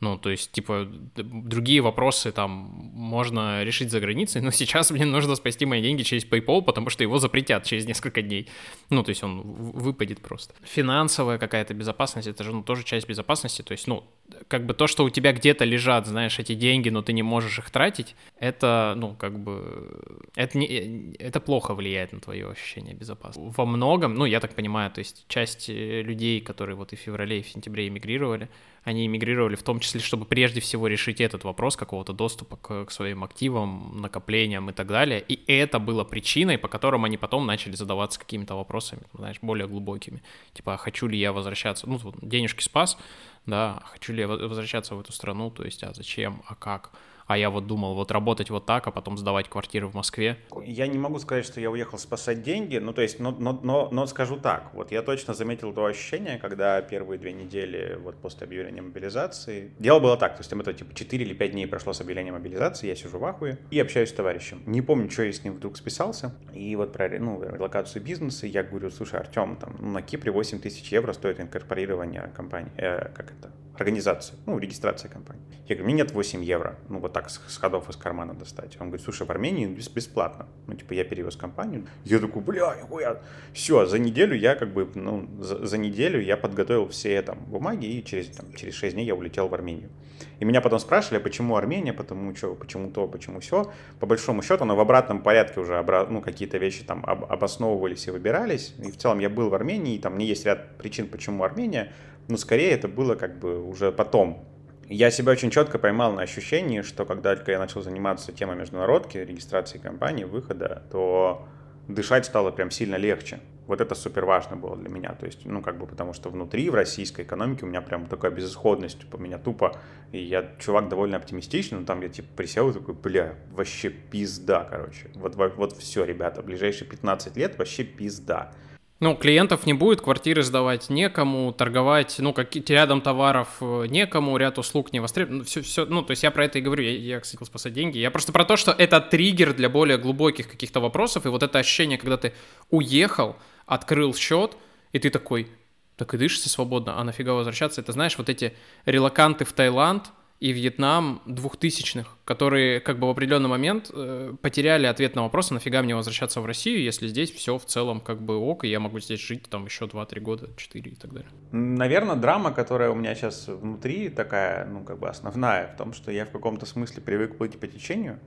Speaker 1: Ну, то есть, типа, другие вопросы там можно решить за границей, но (laughs) сейчас мне нужно спасти мои деньги через PayPal, потому что его запретят через несколько дней. Ну, то есть он выпадет просто. Финансовая какая-то безопасность, это же ну, тоже часть безопасности. То есть, ну, как бы то, что у тебя где-то лежат, знаешь, эти деньги, но ты не можешь их тратить, это, ну, как бы, это, не, это плохо влияет на твое ощущение безопасности. Во многом, ну, я так понимаю, то есть часть э, людей, которые вот и в феврале, и в сентябре эмигрировали, они эмигрировали в том числе, чтобы прежде всего решить этот вопрос какого-то доступа к, к своим активам, накоплениям и так далее. И это было причиной, по которым они потом начали задаваться какими-то вопросами, знаешь, более глубокими. Типа, а хочу ли я возвращаться? Ну, денежки спас, да, а хочу ли я возвращаться в эту страну, то есть, а зачем, а как? А я вот думал вот работать вот так, а потом сдавать квартиры в Москве.
Speaker 3: Я не могу сказать, что я уехал спасать деньги, ну то есть, но, но, но, но скажу так, вот я точно заметил то ощущение, когда первые две недели вот после объявления мобилизации, дело было так, то есть там это типа 4 или 5 дней прошло с объявлением мобилизации, я сижу в ахуе и общаюсь с товарищем. Не помню, что я с ним вдруг списался, и вот про ну, релокацию бизнеса я говорю, слушай, Артем, там на Кипре 8 тысяч евро стоит инкорпорирование компании, э, как это, организации, ну, регистрация компании. Я говорю, мне нет 8 евро, ну, вот так с, ходов из кармана достать. Он говорит, слушай, в Армении бесплатно. Ну, типа, я перевез компанию. Я такой, бля, нихуя. Все, за неделю я как бы, ну, за, за неделю я подготовил все там бумаги, и через, там, через 6 дней я улетел в Армению. И меня потом спрашивали, почему Армения, почему что, почему то, почему все. По большому счету, но в обратном порядке уже ну, какие-то вещи там об, обосновывались и выбирались. И в целом я был в Армении, и там мне есть ряд причин, почему Армения но скорее это было как бы уже потом. Я себя очень четко поймал на ощущении, что когда я начал заниматься темой международки, регистрации компании, выхода, то дышать стало прям сильно легче. Вот это супер важно было для меня. То есть, ну, как бы, потому что внутри, в российской экономике у меня прям такая безысходность, типа, меня тупо, и я чувак довольно оптимистичный, но там я, типа, присел и такой, бля, вообще пизда, короче. Вот, вот все, ребята, ближайшие 15 лет вообще пизда.
Speaker 1: Ну, клиентов не будет, квартиры сдавать некому, торговать, ну, как рядом товаров э, некому, ряд услуг не востребован. Ну, все, все, ну, то есть я про это и говорю, я, я кстати, спасать деньги. Я просто про то, что это триггер для более глубоких каких-то вопросов, и вот это ощущение, когда ты уехал, открыл счет, и ты такой, так и дышишься свободно, а нафига возвращаться? Это знаешь, вот эти релаканты в Таиланд, и Вьетнам двухтысячных, которые как бы в определенный момент э, потеряли ответ на вопрос, а нафига мне возвращаться в Россию, если здесь все в целом как бы ок, и я могу здесь жить там еще 2-3 года, 4 и так далее.
Speaker 3: Наверное, драма, которая у меня сейчас внутри такая, ну как бы основная, в том, что я в каком-то смысле привык плыть по течению,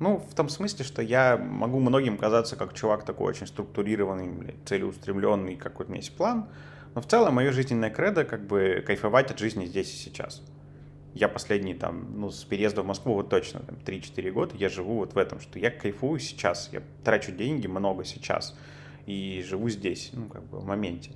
Speaker 3: ну, в том смысле, что я могу многим казаться как чувак такой очень структурированный, целеустремленный, какой-то у меня есть план, но в целом мое жизненное кредо как бы кайфовать от жизни здесь и сейчас. Я последний там, ну, с переезда в Москву вот точно, там, 3-4 года я живу вот в этом, что я кайфую сейчас, я трачу деньги много сейчас и живу здесь, ну, как бы в моменте.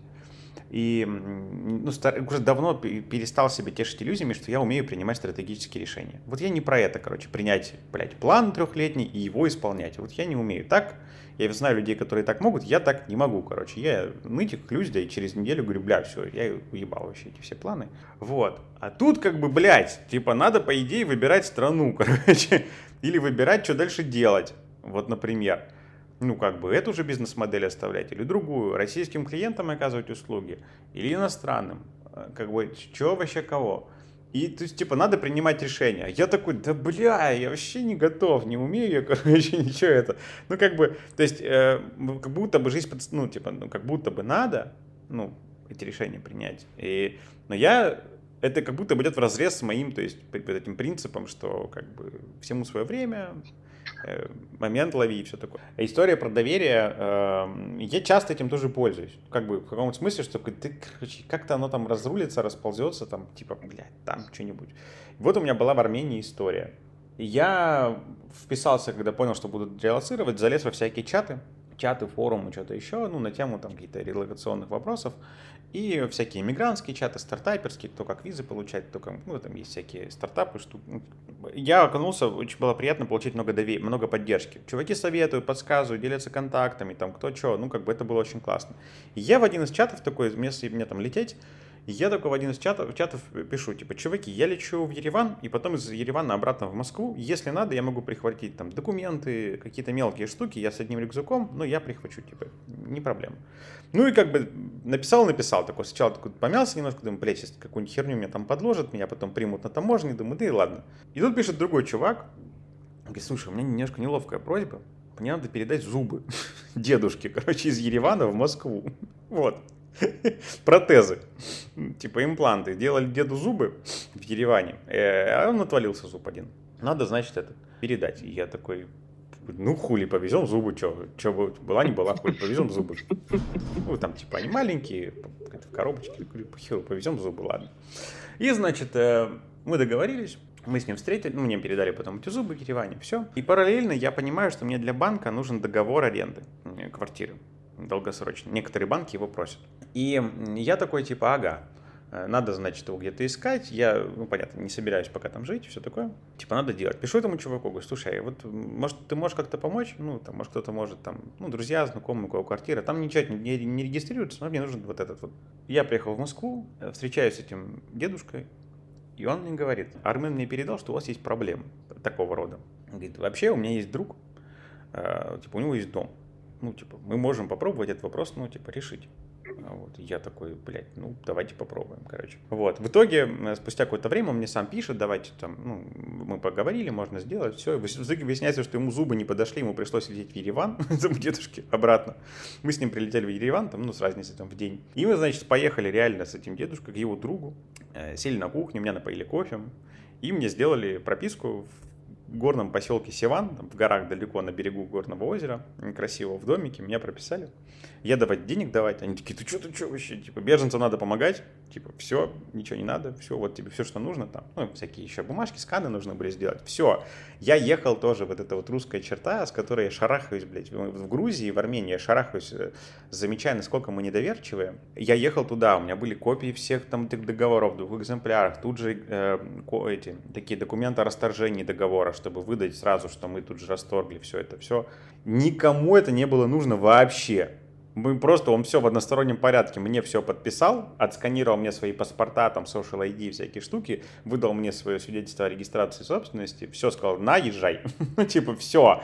Speaker 3: И ну, уже давно перестал себе тешить иллюзиями, что я умею принимать стратегические решения. Вот я не про это, короче, принять, блядь, план трехлетний и его исполнять. Вот я не умею так. Я знаю людей, которые так могут, я так не могу, короче. Я нытик, клюсь, да и через неделю говорю, бля, все, я уебал вообще эти все планы. Вот. А тут как бы, блядь, типа надо, по идее, выбирать страну, (laughs) короче. Или выбирать, что дальше делать. Вот, например ну, как бы эту же бизнес-модель оставлять или другую, российским клиентам оказывать услуги или иностранным, э, как бы, что вообще кого. И, то есть, типа, надо принимать решения. Я такой, да бля, я вообще не готов, не умею я, (laughs) короче, ничего это. Ну, как бы, то есть, э, как будто бы жизнь, ну, типа, ну, как будто бы надо, ну, эти решения принять. И, но я, это как будто бы идет в разрез с моим, то есть, этим принципом, что, как бы, всему свое время, момент лови и все такое. История про доверие, э, я часто этим тоже пользуюсь. Как бы в каком-то смысле, что ты, короче, как-то оно там разрулится, расползется, там, типа, блядь, там что-нибудь. Вот у меня была в Армении история. Я вписался, когда понял, что буду релацировать, залез во всякие чаты, чаты, форумы, что-то еще, ну, на тему там каких-то релокационных вопросов. И всякие мигрантские чаты, стартаперские, кто как визы получать, кто как, ну, там есть всякие стартапы, что я окунулся, очень было приятно получить много доверия, много поддержки. Чуваки советуют, подсказывают, делятся контактами, там, кто что, ну, как бы это было очень классно. И я в один из чатов такой, если мне там лететь, я только в один из чатов, чатов пишу, типа, чуваки, я лечу в Ереван, и потом из Еревана обратно в Москву. Если надо, я могу прихватить там документы, какие-то мелкие штуки, я с одним рюкзаком, но я прихвачу, типа, не проблема. Ну и как бы написал, написал, такой сначала такой помялся немножко, думаю, блядь, сейчас какую-нибудь херню меня там подложат, меня потом примут на таможне, думаю, да и ладно. И тут пишет другой чувак, говорит, слушай, у меня немножко неловкая просьба, мне надо передать зубы (laughs) дедушке, короче, из Еревана в Москву. (laughs) Вот. (laughs) Протезы. Типа импланты. Делали деду зубы в Ереване, э, а он отвалился зуб один. Надо, значит, это передать. И я такой, ну хули, повезем зубы, что, что была, не была, хули, повезем зубы. Ну, там, типа, они маленькие, в коробочке, по херу, повезем зубы, ладно. И, значит, э, мы договорились, мы с ним встретили, ну, мне передали потом эти зубы в Ереване, все. И параллельно я понимаю, что мне для банка нужен договор аренды э, квартиры долгосрочный. Некоторые банки его просят. И я такой, типа, ага, э, надо, значит, его где-то искать. Я, ну, понятно, не собираюсь пока там жить, все такое. Типа, надо делать. Пишу этому чуваку, говорю, слушай, вот, может, ты можешь как-то помочь? Ну, там, может, кто-то может, там, ну, друзья, знакомые, у кого квартира. Там ничего не, не регистрируется, но мне нужен вот этот вот. Я приехал в Москву, э, встречаюсь с этим дедушкой, и он мне говорит, Армен мне передал, что у вас есть проблемы такого рода. Он говорит, вообще у меня есть друг, э, типа, у него есть дом ну, типа, мы можем попробовать этот вопрос, ну, типа, решить. А вот, я такой, блядь, ну, давайте попробуем, короче. Вот, в итоге, спустя какое-то время он мне сам пишет, давайте там, ну, мы поговорили, можно сделать, все. В итоге выясняется, что ему зубы не подошли, ему пришлось лететь в Ереван, (laughs) к дедушке, обратно. Мы с ним прилетели в Ереван, там, ну, с разницей там в день. И мы, значит, поехали реально с этим дедушкой к его другу, э, сели на кухню, меня напоили кофе, и мне сделали прописку горном поселке Сиван, в горах далеко на берегу горного озера, красиво в домике, меня прописали. Я давать денег давать, они такие, ты что, ты что вообще, типа, беженцам надо помогать, типа, все, ничего не надо, все, вот тебе все, что нужно, там, ну, всякие еще бумажки, сканы нужно были сделать, все. Я ехал тоже, вот эта вот русская черта, с которой я шарахаюсь, блядь, в Грузии, в Армении я шарахаюсь, э, замечая, насколько мы недоверчивые. Я ехал туда, у меня были копии всех там этих договоров двух экземплярах, тут же э, эти, такие документы о расторжении договора, чтобы выдать сразу, что мы тут же расторгли все это, все. Никому это не было нужно вообще. Мы просто, он все в одностороннем порядке мне все подписал, отсканировал мне свои паспорта, там, social ID, всякие штуки, выдал мне свое свидетельство о регистрации собственности, все сказал, на, езжай. (laughs) ну, типа, все.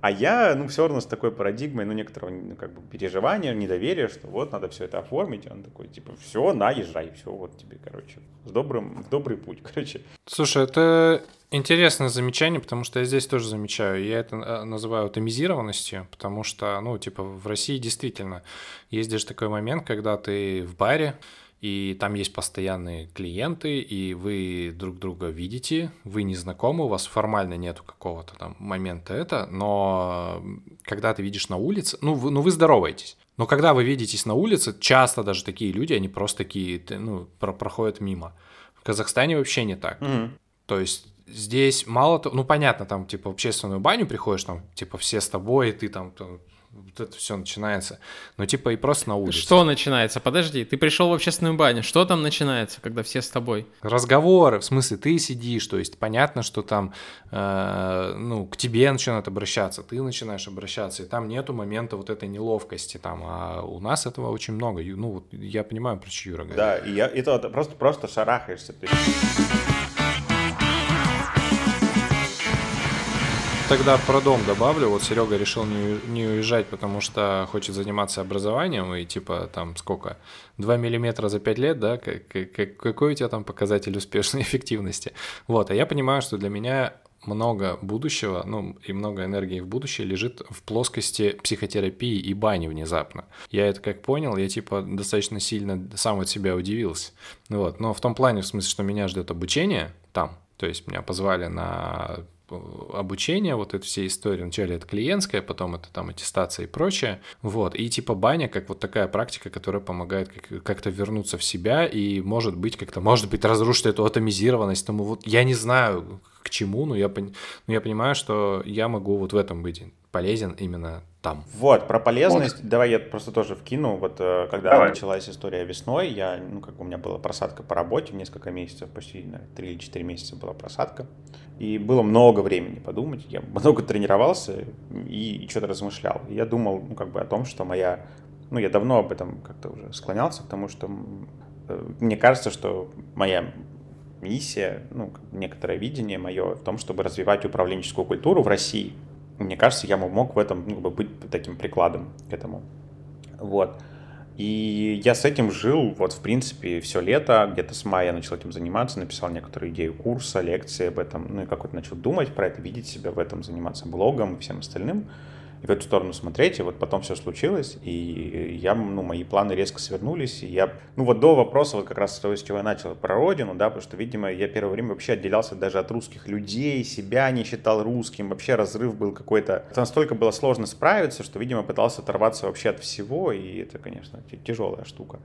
Speaker 3: А я, ну, все равно с такой парадигмой, ну, некоторого, ну, как бы, переживания, недоверия, что вот, надо все это оформить. Он такой, типа, все, на, езжай, все, вот тебе, короче, с добрым, в добрый путь, (laughs) короче.
Speaker 2: Слушай, это интересное замечание, потому что я здесь тоже замечаю. Я это э, называю атомизированностью, потому что, ну, типа, в России действительно есть даже такой момент, когда ты в баре, и там есть постоянные клиенты, и вы друг друга видите, вы не знакомы, у вас формально нету какого-то там момента это, но когда ты видишь на улице, ну вы, ну вы здороваетесь, но когда вы видитесь на улице, часто даже такие люди, они просто такие, ну, про проходят мимо. В Казахстане вообще не так.
Speaker 3: Мгм.
Speaker 2: То есть здесь мало того, ну понятно, там типа в общественную баню приходишь, там типа все с тобой, и ты там, там, вот это все начинается. Но типа и просто на улице.
Speaker 1: Что начинается? Подожди, ты пришел в общественную баню. Что там начинается, когда все с тобой?
Speaker 2: Разговоры, в смысле, ты сидишь, то есть понятно, что там, э, ну, к тебе начинают обращаться, ты начинаешь обращаться, и там нету момента вот этой неловкости там, а у нас этого очень много. И, Ну, вот я понимаю, про что Юра говорит.
Speaker 3: Да, и я, это просто, просто шарахаешься. То
Speaker 2: Тогда про дом добавлю. Вот Серега решил не, не уезжать, потому что хочет заниматься образованием. И типа там сколько? 2 миллиметра за 5 лет, да? Как- как- какой у тебя там показатель успешной (laughs) эффективности? Вот, а я понимаю, что для меня много будущего, ну и много энергии в будущее лежит в плоскости психотерапии и бани внезапно. Я это как понял, я типа достаточно сильно сам от себя удивился. Вот, но в том плане, в смысле, что меня ждет обучение там, то есть меня позвали на обучение, вот этой всей истории. Вначале это клиентская, потом это там аттестация и прочее. Вот. И типа баня как вот такая практика, которая помогает как- как-то вернуться в себя и, может быть, как-то, может быть, разрушить эту атомизированность. Тому вот я не знаю, к чему, но я, но я понимаю, что я могу вот в этом быть полезен именно там.
Speaker 3: Вот, про полезность, давай я просто тоже вкину. Вот э, когда
Speaker 4: Давай.
Speaker 3: началась история весной, я, ну, как у меня была просадка по работе, несколько месяцев, почти, наверное, 3 или 4 месяца была просадка. И было много времени подумать, я (laughs) много тренировался и, и что-то размышлял. Я думал, ну, как бы о том, что моя, ну, я давно об этом как-то уже склонялся, к тому, что э, мне кажется, что моя миссия, ну, некоторое видение мое в том, чтобы развивать управленческую культуру в России. Мне кажется, я мог в этом ну, быть таким прикладом к этому. Вот. И я с этим жил, вот, в принципе, все лето, где-то с мая я начал этим заниматься, написал некоторую идею курса, лекции об этом, ну и как вот начал думать про это, видеть себя в этом, заниматься блогом и всем остальным, в эту сторону смотреть, и вот потом все случилось, и я, ну, мои планы резко свернулись, и я, ну, вот до вопроса, вот как раз того, с чего я начал, про родину, да, потому что, видимо, я первое время вообще отделялся даже от русских людей, себя не считал русским, вообще разрыв был какой-то, это настолько было сложно справиться, что, видимо, пытался оторваться вообще от всего, и это, конечно, тяжелая штука.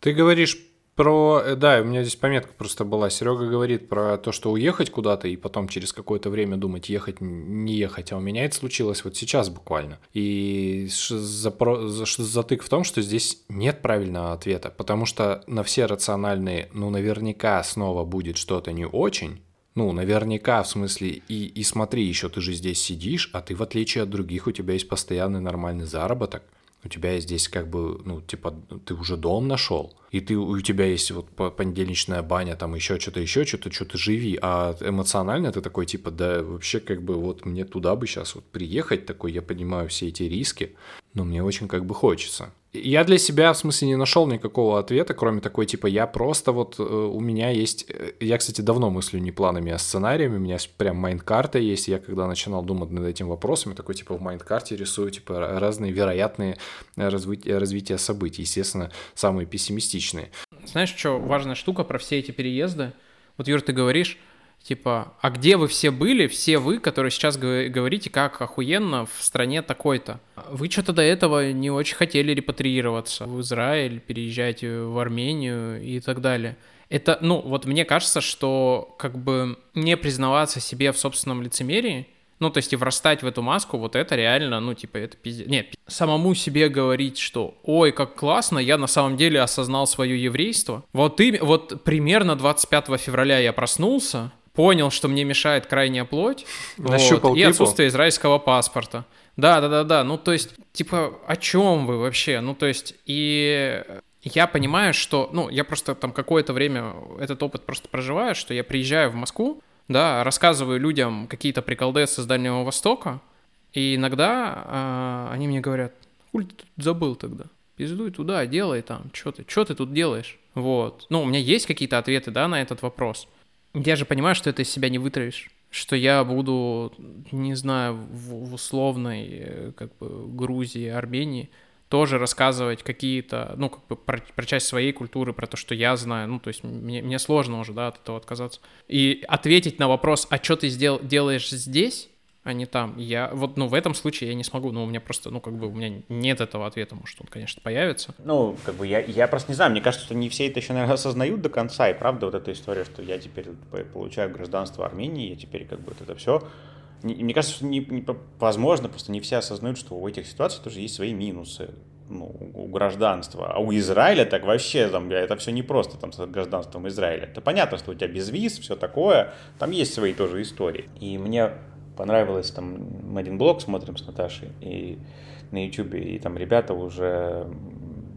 Speaker 2: Ты говоришь про... э, Да, у меня здесь пометка просто была. Серега говорит про то, что уехать куда-то и потом через какое-то время думать, ехать, не ехать. А у меня это случилось вот сейчас буквально. И запро- затык в том, что здесь нет правильного ответа, потому что на все рациональные, ну, наверняка снова будет что-то не очень, ну, наверняка, в смысле, и, и смотри, еще ты же здесь сидишь, а ты, в отличие от других, у тебя есть постоянный нормальный заработок. У тебя здесь как бы, ну, типа, ты уже дом нашел, и ты, у тебя есть вот по- понедельничная баня, там еще что-то, еще что-то, что-то живи, а эмоционально ты такой, типа, да, вообще как бы вот мне туда бы сейчас вот приехать, такой, я понимаю все эти риски, но мне очень как бы хочется. Я для себя, в смысле, не нашел никакого ответа, кроме такой, типа, я просто вот, э, у меня есть, э, я, кстати, давно мыслю не планами, а сценариями, у меня прям mind -карта есть, я когда начинал думать над этим вопросом, я такой, типа, в mind -карте рисую, типа, ра- разные вероятные э, разви- развития событий, естественно, самые пессимистичные.
Speaker 1: Знаешь, что важная штука про все эти переезды? Вот, Юр, ты говоришь, типа, а где вы все были, все вы, которые сейчас гов- говорите, как охуенно в стране такой-то? Вы что-то до этого не очень хотели репатриироваться в Израиль, переезжать в Армению и так далее. Это, ну, вот мне кажется, что как бы не признаваться себе в собственном лицемерии, ну, то есть и врастать в эту маску, вот это реально, ну, типа, это пиздец. Нет, самому себе говорить, что, ой, как классно, я на самом деле осознал свое еврейство. Вот, и, вот примерно 25 февраля я проснулся, понял, что мне мешает крайняя плоть, (laughs)
Speaker 2: Нащупал
Speaker 1: вот, и отсутствие израильского паспорта. Да, да, да, да. Ну, то есть, типа, о чем вы вообще? Ну, то есть, и я понимаю, что, ну, я просто там какое-то время этот опыт просто проживаю, что я приезжаю в Москву, да, рассказываю людям какие-то приколдесы с Дальнего Востока, И иногда а, они мне говорят, хули ты тут забыл тогда? Пиздуй туда, делай там, что ты, что ты тут делаешь? Вот. Ну, у меня есть какие-то ответы, да, на этот вопрос. Я же понимаю, что это из себя не вытравишь что я буду, не знаю, в, в условной э, как бы Грузии, Армении тоже рассказывать какие-то, ну, как бы про, про часть своей культуры, про то, что я знаю, ну, то есть мне, мне сложно уже, да, от этого отказаться. И ответить на вопрос, а что ты сдел, делаешь здесь, а не там. Я вот, ну, в этом случае я не смогу, ну, у меня просто, ну, как бы у меня нет этого ответа, может, он, конечно, появится.
Speaker 3: Ну, как бы я, я просто не знаю, мне кажется, что не все это еще, наверное, осознают до конца, и правда вот эта история, что я теперь получаю гражданство Армении, я теперь как бы вот это все, мне кажется, что не, не, возможно, просто не все осознают, что у этих ситуаций тоже есть свои минусы ну, у гражданства. А у Израиля так вообще, там, это все не просто там, с гражданством Израиля. Это понятно, что у тебя без виз, все такое. Там есть свои тоже истории. И мне понравилось, там, мы один блог смотрим с Наташей, и на YouTube, и там ребята уже,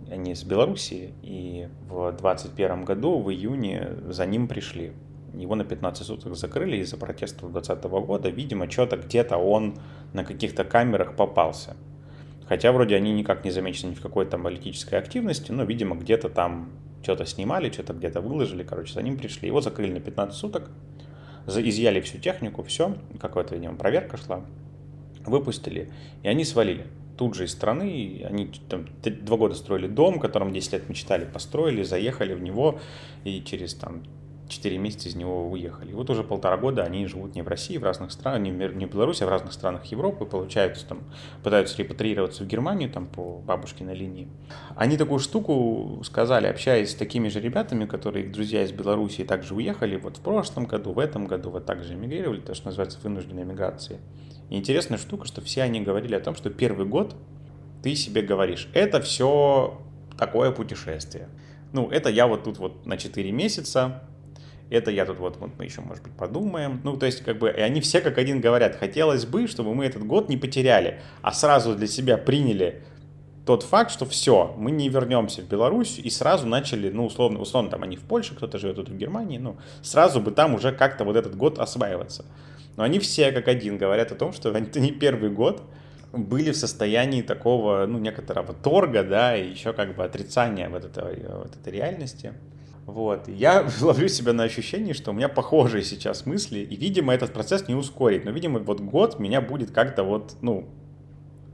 Speaker 3: они из Белоруссии, и в 21 году, в июне, за ним пришли. Его на 15 суток закрыли из-за протестов 2020 года. Видимо, что-то где-то он на каких-то камерах попался. Хотя вроде они никак не замечены ни в какой там политической активности, но, видимо, где-то там что-то снимали, что-то где-то выложили, короче, за ним пришли. Его закрыли на 15 суток изъяли всю технику, все, какая-то, видимо, проверка шла, выпустили, и они свалили. Тут же из страны, они там два года строили дом, которым 10 лет мечтали, построили, заехали в него, и через там 4 месяца из него уехали. И вот уже полтора года они живут не в России, в разных странах, не в, не в Беларуси, а в разных странах Европы, получаются там, пытаются репатриироваться в Германию там по бабушкиной линии. Они такую штуку сказали, общаясь с такими же ребятами, которые их друзья из Беларуси также уехали вот в прошлом году, в этом году вот также эмигрировали, то, что называется вынужденной эмиграцией. И интересная штука, что все они говорили о том, что первый год ты себе говоришь, это все такое путешествие. Ну, это я вот тут вот на 4 месяца, это я тут вот, вот мы еще, может быть, подумаем. Ну, то есть, как бы, и они все как один говорят, хотелось бы, чтобы мы этот год не потеряли, а сразу для себя приняли тот факт, что все, мы не вернемся в Беларусь, и сразу начали, ну, условно, условно, там они в Польше, кто-то живет, кто-то в Германии, ну, сразу бы там уже как-то вот этот год осваиваться. Но они все как один говорят о том, что (laughs) это не первый год, были в состоянии такого, ну, некоторого торга, да, и еще как бы отрицания вот этой, вот этой реальности. Вот. Я (laughs) ловлю себя на ощущении, что у меня похожие сейчас мысли, и, видимо, этот процесс не ускорит. Но, видимо, вот год меня будет как-то вот, ну,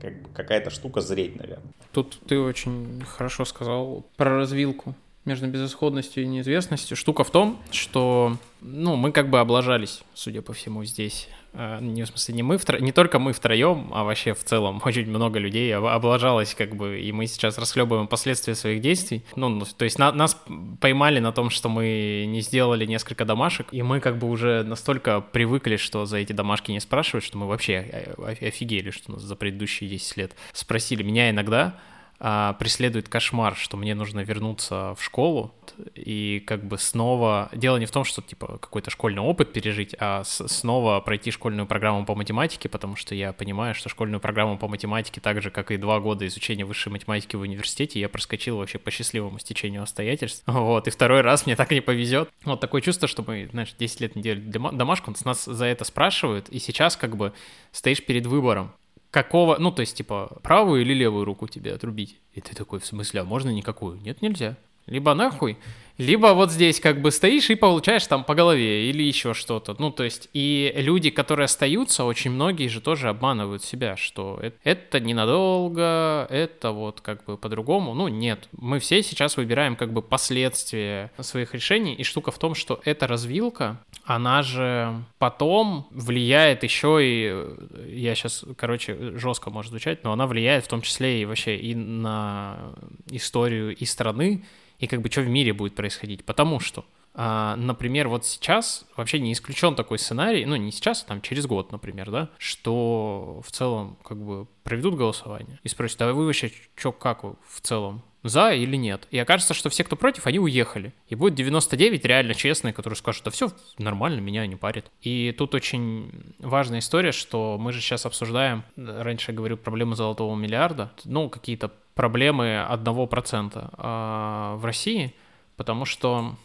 Speaker 3: как бы какая-то штука зреть, наверное.
Speaker 1: Тут ты очень хорошо сказал про развилку между безысходностью и неизвестностью. Штука в том, что, ну, мы как бы облажались, судя по всему, здесь. А, не в смысле, не мы, втро... не только мы втроем, а вообще в целом (laughs) очень много людей облажалось, как бы, и мы сейчас расхлебываем последствия своих действий. Ну, ну то есть на... нас поймали на том, что мы не сделали несколько домашек, и мы как бы уже настолько привыкли, что за эти домашки не спрашивают, что мы вообще офигели, что нас за предыдущие 10 лет спросили. Меня иногда а, преследует кошмар, что мне нужно вернуться в школу и как бы снова... Дело не в том, что типа какой-то школьный опыт пережить, а снова пройти школьную программу по математике, потому что я понимаю, что школьную программу по математике, так же, как и два года изучения высшей математики в университете, я проскочил вообще по счастливому стечению обстоятельств. (laughs) Вот, и второй раз мне так не повезет. Вот такое чувство, что мы, знаешь, 10 лет не делали домашку, нас за это спрашивают, и сейчас как бы стоишь перед выбором какого, ну, то есть, типа, правую или левую руку тебе отрубить? И ты такой, в смысле, а можно никакую? Нет, нельзя. Либо нахуй, либо вот здесь как бы стоишь и получаешь там по голове или еще что-то. Ну, то есть, и люди, которые остаются, очень многие же тоже обманывают себя, что это ненадолго, это вот как бы по-другому. Ну, нет. Мы все сейчас выбираем как бы последствия своих решений, и штука в том, что эта развилка, она же потом влияет еще и, я сейчас, короче, жестко может звучать, но она влияет в том числе и вообще и на историю и страны, и как бы что в мире будет происходить. Потому что, а, например, вот сейчас вообще не исключен такой сценарий, ну не сейчас, а там через год, например, да, что в целом как бы проведут голосование и спросят, а вы вообще что, как в целом? за или нет. И окажется, что все, кто против, они уехали. И будет 99 реально честные, которые скажут, да все нормально, меня не парит. И тут очень важная история, что мы же сейчас обсуждаем, раньше я говорил, проблемы золотого миллиарда, ну, какие-то проблемы одного процента а, в России, потому что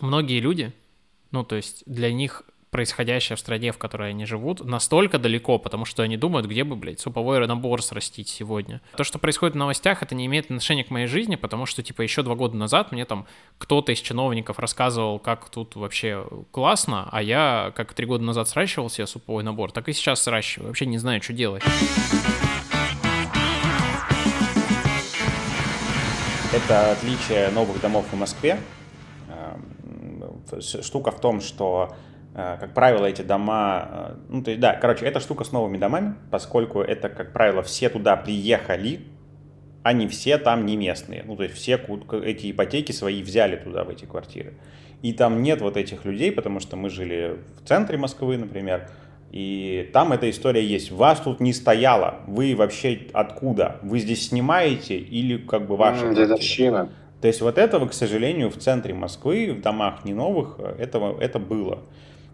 Speaker 1: многие люди, ну, то есть для них происходящее в стране, в которой они живут, настолько далеко, потому что они думают, где бы, блядь, суповой набор срастить сегодня. То, что происходит в новостях, это не имеет отношения к моей жизни, потому что, типа, еще два года назад мне там кто-то из чиновников рассказывал, как тут вообще классно, а я, как три года назад сращивал себе суповой набор, так и сейчас сращиваю. Вообще не знаю, что делать.
Speaker 3: Это отличие новых домов в Москве. Эм, штука в том, что, э, как правило, эти дома... Э, ну, то есть, да, короче, эта штука с новыми домами, поскольку это, как правило, все туда приехали, они все там не местные. Ну, то есть все эти ипотеки свои взяли туда, в эти квартиры. И там нет вот этих людей, потому что мы жили в центре Москвы, например, и там эта история есть. Вас тут не стояло. Вы вообще откуда? Вы здесь снимаете или как бы ваша mm,
Speaker 2: Дедовщина.
Speaker 3: То есть вот этого, к сожалению, в центре Москвы, в домах не новых, этого, это было.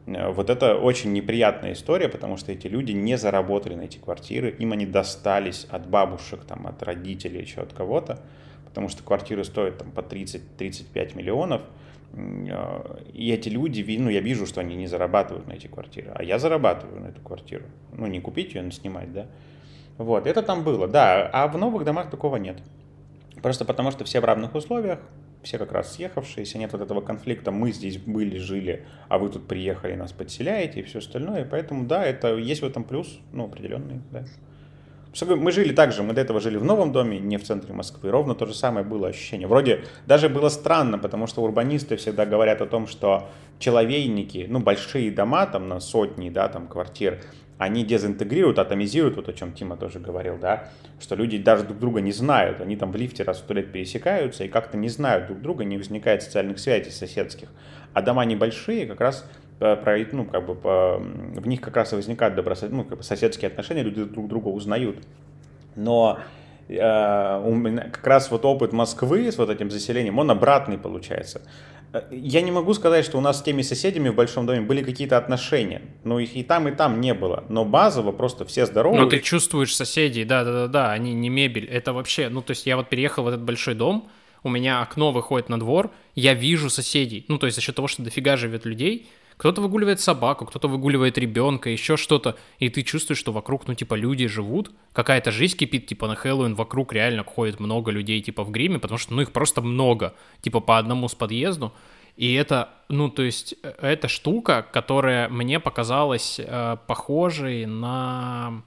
Speaker 3: Вот это очень неприятная история, потому что эти люди не заработали на эти квартиры, им они достались от бабушек, там, от родителей, еще от кого-то, потому что квартиры стоят там по 30-35 миллионов, и эти люди, ну, я вижу, что они не зарабатывают на эти квартиры, а я зарабатываю на эту квартиру. Ну, не купить ее, но снимать, да. Вот, это там было, да, а в новых домах такого нет. Просто потому, что все в равных условиях, все как раз съехавшиеся, нет вот этого конфликта, мы здесь были, жили, а вы тут приехали, нас подселяете и все остальное, поэтому, да, это есть в этом плюс, ну, определенный, да. Мы жили так же, мы до этого жили в новом доме, не в центре Москвы. Ровно то же самое было ощущение. Вроде даже было странно, потому что урбанисты всегда говорят о том, что человейники, ну, большие дома там на сотни, да, там квартир, они дезинтегрируют, атомизируют, вот о чем Тима тоже говорил, да, что люди даже друг друга не знают, они там в лифте раз в сто лет пересекаются и как-то не знают друг друга, не возникает социальных связей соседских. А дома небольшие как раз ну, как бы по, в них как раз и возникают добрососед, ну, как бы соседские отношения, люди друг друга узнают. Но э, у меня как раз вот опыт Москвы с вот этим заселением, он обратный получается. Э, я не могу сказать, что у нас с теми соседями в большом доме были какие-то отношения. но их и там, и там не было. Но базово просто все здоровы.
Speaker 1: Но ты чувствуешь соседей, да-да-да, они не мебель. Это вообще, ну, то есть я вот переехал в этот большой дом, у меня окно выходит на двор, я вижу соседей. Ну, то есть за счет того, что дофига живет людей, кто-то выгуливает собаку, кто-то выгуливает ребенка, еще что-то, и ты чувствуешь, что вокруг, ну, типа, люди живут, какая-то жизнь кипит, типа, на Хэллоуин вокруг реально ходит много людей, типа, в гриме, потому что, ну, их просто много, типа, по одному с подъезду, и это, ну, то есть, э, это штука, которая мне показалась э, похожей на,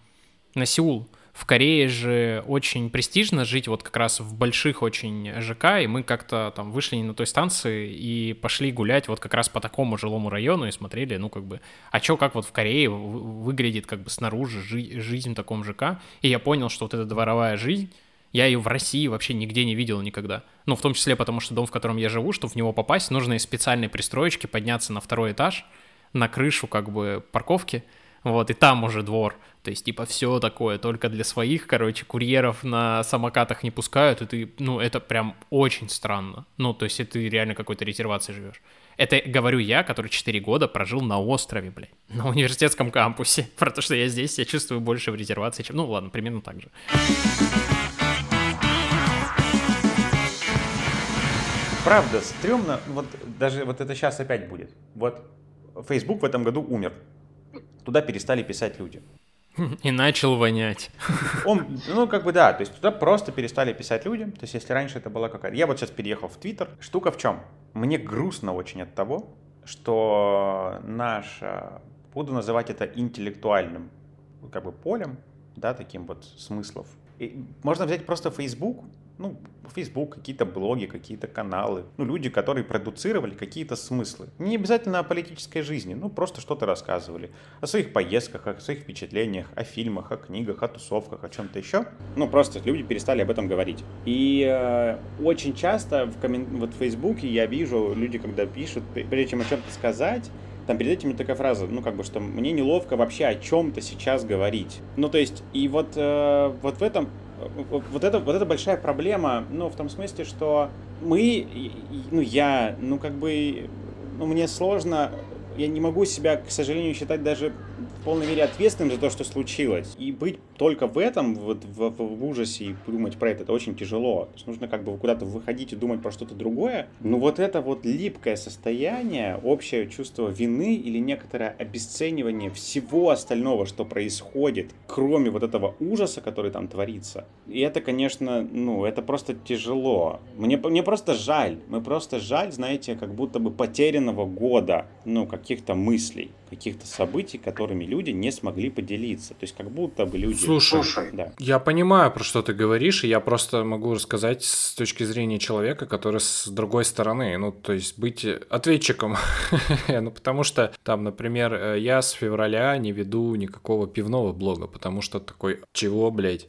Speaker 1: на Сеул. В Корее же очень престижно жить вот как раз в больших очень ЖК, и мы как-то там вышли не на той станции и пошли гулять вот как раз по такому жилому району и смотрели, ну как бы, а чё, как вот в Корее выглядит как бы снаружи жи- жизнь в таком ЖК, и я понял, что вот эта дворовая жизнь, я ее в России вообще нигде не видел никогда. Ну, в том числе потому, что дом, в котором я живу, чтобы в него попасть, нужно из специальной пристроечки подняться на второй этаж, на крышу как бы парковки, вот, и там уже двор. То есть, типа, все такое, только для своих, короче, курьеров на самокатах не пускают, и ты, ну, это прям очень странно. Ну, то есть, и ты реально какой-то резервации живешь. Это говорю я, который 4 года прожил на острове, блядь, (laughs) на университетском кампусе. (laughs) Потому что я здесь я чувствую больше в резервации, чем... Ну, ладно, примерно так же.
Speaker 3: Правда, стрёмно, вот даже вот это сейчас опять будет. Вот Facebook в этом году умер туда перестали писать люди. (laughs)
Speaker 1: И начал вонять. (laughs)
Speaker 3: Он, ну, как бы да, то есть туда просто перестали писать люди. То есть если раньше это была какая-то... Я вот сейчас переехал в Твиттер. Штука в чем? Мне грустно очень от того, что наш, буду называть это интеллектуальным как бы полем, да, таким вот смыслов. И можно взять просто Facebook, ну, Facebook, какие-то блоги, какие-то каналы, ну, люди, которые продуцировали какие-то смыслы. Не обязательно о политической жизни, ну, просто что-то рассказывали. О своих поездках, о своих впечатлениях, о фильмах, о книгах, о тусовках, о чем-то еще. Ну, просто люди перестали об этом говорить. И э, очень часто в коммен... вот в Фейсбуке я вижу, люди, когда пишут, прежде чем о чем-то сказать, там перед этим такая фраза, ну, как бы, что мне неловко вообще о чем-то сейчас говорить. Ну, то есть, и вот, э, вот в этом вот это, вот это большая проблема, ну, в том смысле, что мы, ну, я, ну, как бы, ну, мне сложно, я не могу себя, к сожалению, считать даже полной мере ответственным за то, что случилось. И быть только в этом, вот в, в, ужасе и думать про это, это очень тяжело. То есть нужно как бы куда-то выходить и думать про что-то другое. Но вот это вот липкое состояние, общее чувство вины или некоторое обесценивание всего остального, что происходит, кроме вот этого ужаса, который там творится. И это, конечно, ну, это просто тяжело. Мне, мне просто жаль. Мы просто жаль, знаете, как будто бы потерянного года, ну, каких-то мыслей каких-то событий, которыми люди не смогли поделиться. То есть как будто бы люди...
Speaker 2: Слушай, да. я понимаю, про что ты говоришь, и я просто могу рассказать с точки зрения человека, который с другой стороны, ну, то есть быть ответчиком. (laughs) ну, потому что там, например, э, я с февраля не веду никакого пивного блога, потому что такой, чего, блядь?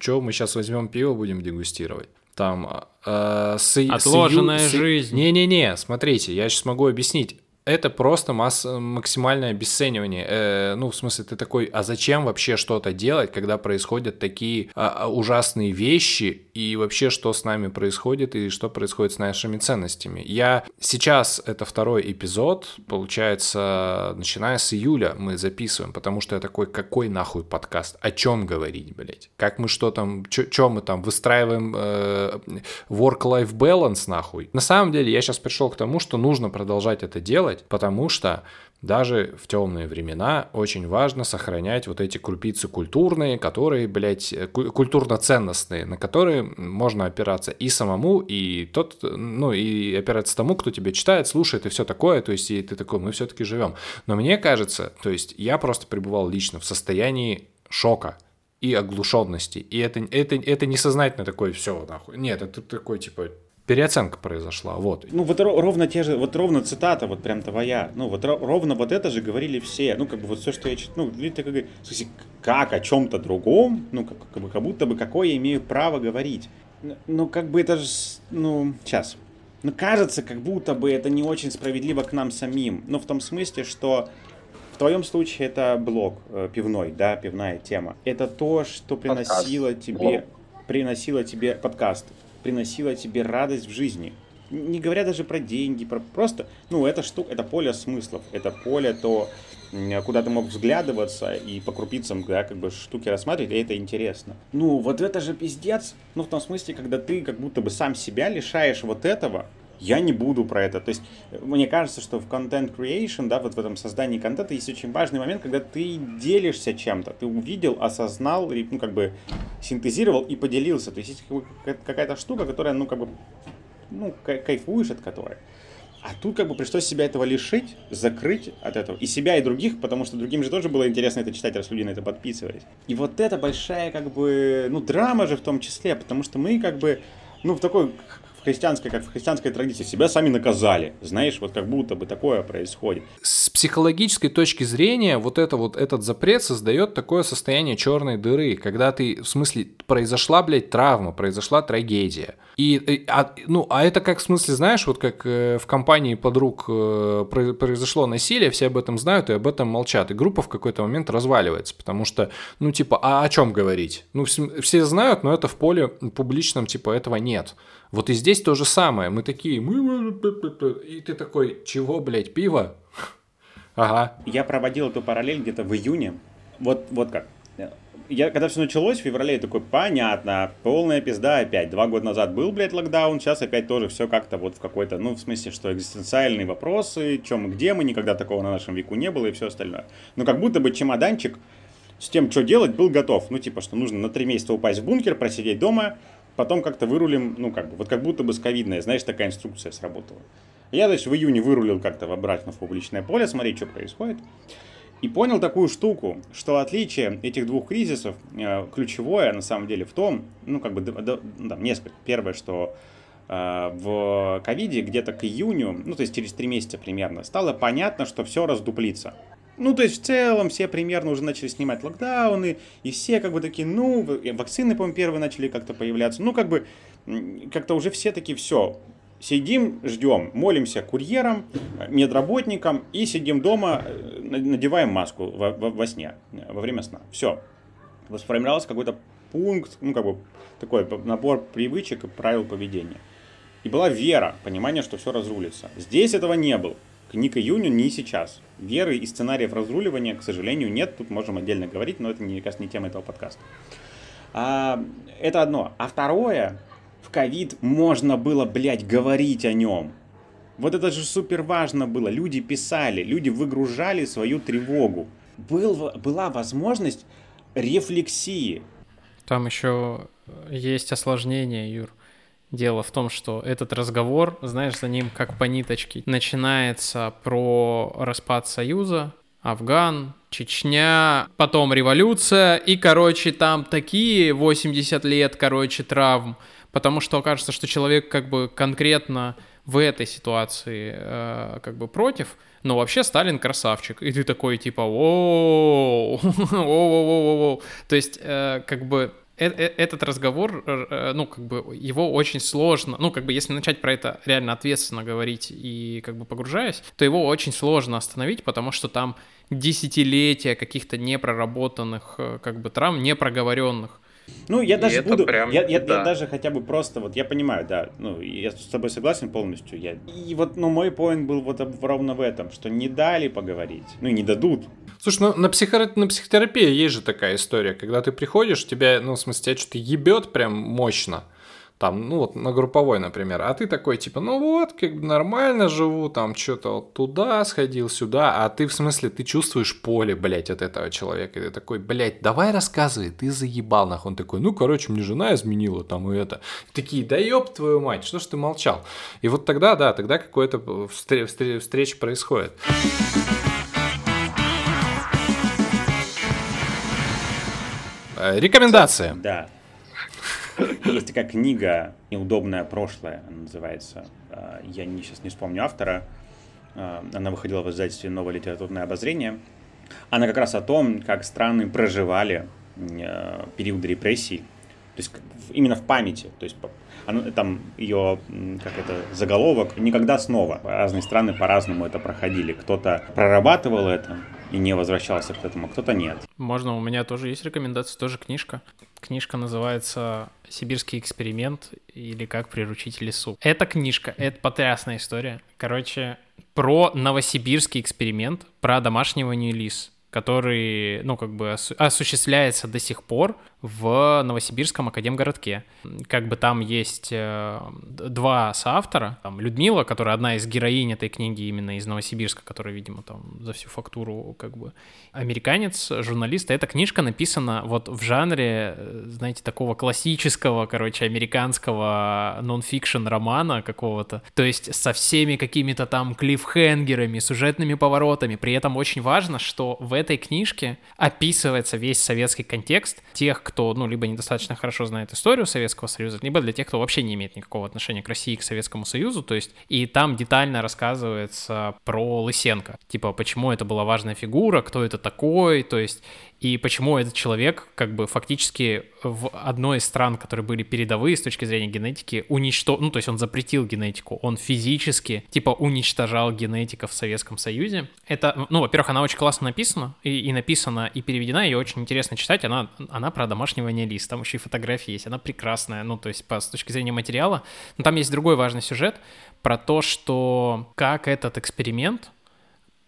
Speaker 2: Чё, мы сейчас возьмем пиво, будем дегустировать? там э, с,
Speaker 1: отложенная с, жизнь.
Speaker 2: Не-не-не, смотрите, я сейчас могу объяснить это просто масс... максимальное обесценивание. Э, ну, в смысле, ты такой, а зачем вообще что-то делать, когда происходят такие а, а, ужасные вещи, и вообще, что с нами происходит, и что происходит с нашими ценностями. Я сейчас, это второй эпизод, получается, начиная с июля мы записываем, потому что я такой, какой нахуй подкаст? О чем говорить, блядь? Как мы что там, что мы там выстраиваем э, work-life balance, нахуй? На самом деле, я сейчас пришел к тому, что нужно продолжать это делать, делать, потому что даже в темные времена очень важно сохранять вот эти крупицы культурные, которые, блядь, культурно-ценностные, на которые можно опираться и самому, и тот, ну, и опираться тому, кто тебя читает, слушает и все такое, то есть и ты такой, мы все-таки живем. Но мне кажется, то есть я просто пребывал лично в состоянии шока, и оглушенности. И это, это, это несознательно такое все, нахуй. Нет, это такой, типа, переоценка произошла, вот.
Speaker 3: Ну вот ровно те же, вот ровно цитата вот прям твоя, ну вот ровно вот это же говорили все, ну как бы вот все, что я читаю, ну ты как, смысле, как о чем-то другом, ну как, как, бы, как будто бы какое я имею право говорить. Ну как бы это же, ну, сейчас. Ну кажется, как будто бы это не очень справедливо к нам самим, но в том смысле, что в твоем случае это блог э, пивной, да, пивная тема. Это то, что приносило подкаст. тебе, блог. приносило тебе подкаст, приносила тебе радость в жизни. Не говоря даже про деньги, про просто, ну, это штука, это поле смыслов, это поле то, куда ты мог взглядываться и по крупицам, да, как бы штуки рассматривать, и это интересно. Ну, вот это же пиздец, ну, в том смысле, когда ты как будто бы сам себя лишаешь вот этого, я не буду про это. То есть, мне кажется, что в content creation, да, вот в этом создании контента есть очень важный момент, когда ты делишься чем-то. Ты увидел, осознал, ну, как бы синтезировал и поделился. То есть, есть какая-то штука, которая, ну, как бы, ну, кайфуешь от которой. А тут как бы пришлось себя этого лишить, закрыть от этого. И себя, и других, потому что другим же тоже было интересно это читать, раз люди на это подписывались. И вот это большая как бы, ну, драма же в том числе, потому что мы как бы, ну, в такой в христианской, как в христианской традиции, себя сами наказали. Знаешь, вот как будто бы такое происходит.
Speaker 2: С психологической точки зрения, вот, это вот этот запрет создает такое состояние черной дыры, когда ты, в смысле, произошла, блядь, травма, произошла трагедия. И, а, ну, а это как, в смысле, знаешь, вот как э, в компании подруг э, произошло насилие, все об этом знают и об этом молчат. И группа в какой-то момент разваливается, потому что, ну, типа, а о чем говорить? Ну, все знают, но это в поле публичном, типа, этого нет. Вот и здесь то же самое. Мы такие, мы... И ты такой, чего, блядь, пиво? (laughs) Ага.
Speaker 3: Я проводил эту параллель где-то в июне. Вот, вот как. Я, когда все началось в феврале, я такой, понятно, полная пизда опять. Два года назад был, блядь, локдаун, сейчас опять тоже все как-то вот в какой-то, ну, в смысле, что экзистенциальные вопросы, чем мы, где мы, никогда такого на нашем веку не было и все остальное. Но как будто бы чемоданчик с тем, что делать, был готов. Ну, типа, что нужно на три месяца упасть в бункер, просидеть дома, потом как-то вырулим, ну, как бы, вот как будто бы с ковидной, знаешь, такая инструкция сработала. Я, есть, в июне вырулил как-то в обратно в публичное поле, смотреть, что происходит. И понял такую штуку, что отличие этих двух кризисов э, ключевое на самом деле в том, ну как бы да, да, несколько. Первое, что э, в ковиде где-то к июню, ну то есть через три месяца примерно, стало понятно, что все раздуплится. Ну, то есть в целом все примерно уже начали снимать локдауны, и все как бы такие, ну, вакцины, по-моему, первые начали как-то появляться. Ну, как бы, как-то уже все такие, все, сидим, ждем, молимся курьерам, медработникам и сидим дома, э, надеваем маску во, во, во сне, во время сна. Все. Сформировался какой-то пункт, ну, как бы такой набор привычек и правил поведения. И была вера, понимание, что все разрулится. Здесь этого не было. к июню, ни сейчас. Веры и сценариев разруливания, к сожалению, нет. Тут можем отдельно говорить, но это, мне кажется, не тема этого подкаста. А, это одно. А второе, ковид можно было, блядь, говорить о нем. Вот это же супер важно было. Люди писали, люди выгружали свою тревогу. Был, была возможность рефлексии.
Speaker 1: Там еще есть осложнение, Юр. Дело в том, что этот разговор, знаешь, за ним как по ниточке, начинается про распад Союза, Афган, Чечня, потом революция, и, короче, там такие 80 лет, короче, травм, потому что окажется, что человек как бы конкретно в этой ситуации э, как бы против, но вообще Сталин красавчик, и ты такой типа, о, (laughs) то есть э, как бы Э, э, этот разговор, э, ну, как бы, его очень сложно, ну, как бы, если начать про это реально ответственно говорить и, как бы, погружаясь, то его очень сложно остановить, потому что там десятилетия каких-то непроработанных, как бы, травм, непроговоренных.
Speaker 3: Ну, я даже буду, прям, я, я, да. я даже хотя бы просто, вот я понимаю, да, ну, я с тобой согласен полностью, я, и вот, ну, мой поинт был вот ровно в этом, что не дали поговорить, ну, и не дадут.
Speaker 2: Слушай, ну, на, психо... на психотерапии есть же такая история, когда ты приходишь, тебя, ну, в смысле, тебя что-то ебет прям мощно, там, ну вот на групповой, например, а ты такой, типа, ну вот, как бы нормально живу, там, что-то вот туда сходил, сюда, а ты, в смысле, ты чувствуешь поле, блядь, от этого человека, и ты такой, блядь, давай рассказывай, ты заебал, нахуй, он такой, ну, короче, мне жена изменила, там, и это, такие, да ёб твою мать, что ж ты молчал, и вот тогда, да, тогда какое-то встр- встр- встреча происходит. Э, рекомендация.
Speaker 3: Да. (laughs) Есть такая книга «Неудобное прошлое», она называется. А, я не, сейчас не вспомню автора. А, она выходила в издательстве «Новое литературное обозрение». Она как раз о том, как страны проживали э, период репрессий. То есть именно в памяти. То есть оно, там ее, как это, заголовок «Никогда снова». Разные страны по-разному это проходили. Кто-то прорабатывал это, и не возвращался к этому, а кто-то нет.
Speaker 1: Можно, у меня тоже есть рекомендация, тоже книжка. Книжка называется «Сибирский эксперимент» или «Как приручить лесу». Эта книжка, это потрясная история. Короче, про новосибирский эксперимент, про домашнего лис который, ну, как бы осуществляется до сих пор в Новосибирском академгородке. Как бы там есть э, два соавтора. Там Людмила, которая одна из героинь этой книги именно из Новосибирска, которая, видимо, там за всю фактуру как бы американец, журналист. Эта книжка написана вот в жанре, э, знаете, такого классического, короче, американского нон-фикшн романа какого-то. То есть со всеми какими-то там клиффхенгерами, сюжетными поворотами. При этом очень важно, что в этой книжке описывается весь советский контекст тех, кто, ну, либо недостаточно хорошо знает историю Советского Союза, либо для тех, кто вообще не имеет никакого отношения к России, к Советскому Союзу, то есть, и там детально рассказывается про Лысенко, типа, почему это была важная фигура, кто это такой, то есть, и почему этот человек как бы фактически в одной из стран, которые были передовые с точки зрения генетики, уничтожил, ну, то есть он запретил генетику, он физически, типа, уничтожал генетиков в Советском Союзе. Это, ну, во-первых, она очень классно написана, и, и написана, и переведена, ее очень интересно читать, она, она про домашнего неолиста, там еще и фотографии есть, она прекрасная, ну, то есть по, с точки зрения материала. Но там есть другой важный сюжет про то, что как этот эксперимент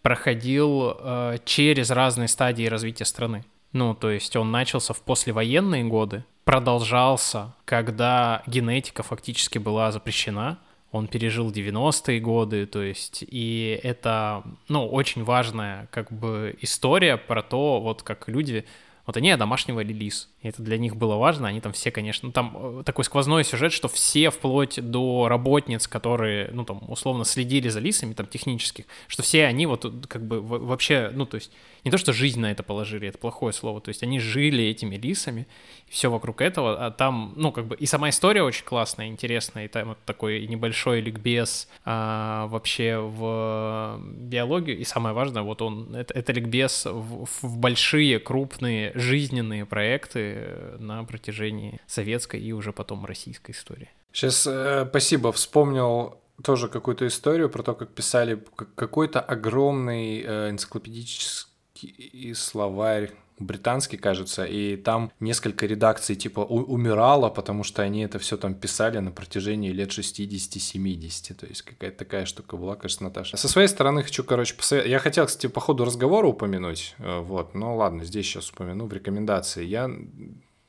Speaker 1: проходил э, через разные стадии развития страны. Ну, то есть он начался в послевоенные годы, продолжался, когда генетика фактически была запрещена, он пережил 90-е годы, то есть, и это, ну, очень важная, как бы, история про то, вот как люди вот они одомашнивали лис. И это для них было важно. Они там все, конечно... Ну, там э, такой сквозной сюжет, что все, вплоть до работниц, которые, ну, там, условно следили за лисами, там, технических, что все они вот как бы вообще, ну, то есть не то, что жизнь на это положили, это плохое слово, то есть они жили этими лисами, все вокруг этого, а там, ну, как бы, и сама история очень классная, интересная, и там вот такой небольшой ликбез а, вообще в биологию, и самое важное, вот он, это, это ликбез в, в большие, крупные, жизненные проекты на протяжении советской и уже потом российской истории.
Speaker 2: Сейчас, э, спасибо, вспомнил тоже какую-то историю про то, как писали какой-то огромный э, энциклопедический и словарь британский, кажется, и там несколько редакций типа умирало, потому что они это все там писали на протяжении лет 60-70, то есть какая-то такая штука была, кажется, Наташа. Со своей стороны хочу, короче, посовет... я хотел, кстати, по ходу разговора упомянуть, э, вот, но ладно, здесь сейчас упомяну в рекомендации. Я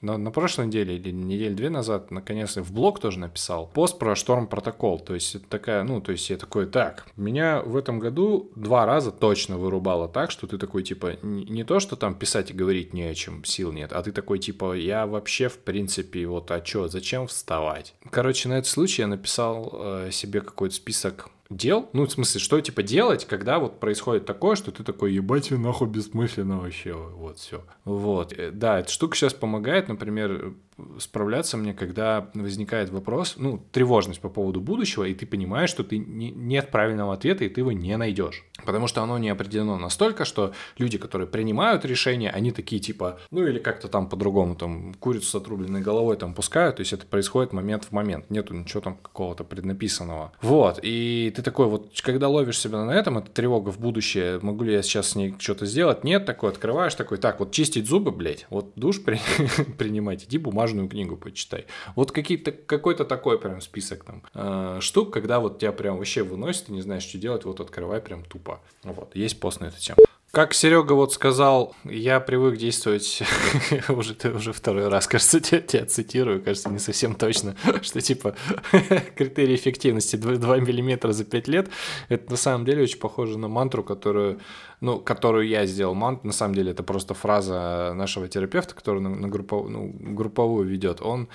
Speaker 2: на, на прошлой неделе или неделю две назад, наконец-то, в блог тоже написал пост про шторм протокол. То есть это такая, ну, то есть я такой, так, меня в этом году два раза точно вырубало так, что ты такой, типа, не, то, что там писать и говорить не о чем, сил нет, а ты такой, типа, я вообще, в принципе, вот, а чё, зачем вставать? Короче, на этот случай я написал э, себе какой-то список дел, ну, в смысле, что, типа, делать, когда вот происходит такое, что ты такой, ебать, нахуй бессмысленно вообще, вот, все. Вот, э, да, эта штука сейчас помогает, например, справляться мне, когда возникает вопрос, ну, тревожность по поводу будущего, и ты понимаешь, что ты не, нет правильного ответа, и ты его не найдешь. Потому что оно не определено настолько, что люди, которые принимают решения, они такие типа, ну или как-то там по-другому, там, курицу с отрубленной головой там пускают, то есть это происходит момент в момент, нету ничего там какого-то преднаписанного. Вот, и ты такой вот, когда ловишь себя на этом, это тревога в будущее, могу ли я сейчас с ней что-то сделать? Нет, такой открываешь, такой, так, вот чистить зубы, блядь, вот душ при... (laughs) принимать, иди бумагу бумажную книгу почитай. Вот какие-то, какой-то такой прям список там э, штук, когда вот тебя прям вообще выносит, и не знаешь, что делать, вот открывай прям тупо. Вот, есть пост на эту тему. Как Серега вот сказал, я привык действовать (laughs) уже ты уже второй раз, кажется, тебя, тебя цитирую, кажется, не совсем точно, (laughs) что типа (laughs) критерий эффективности 2, 2 миллиметра за 5 лет, это на самом деле очень похоже на мантру, которую, ну, которую я сделал. Мант, на самом деле, это просто фраза нашего терапевта, который на, на группов, ну, групповую ведет. Он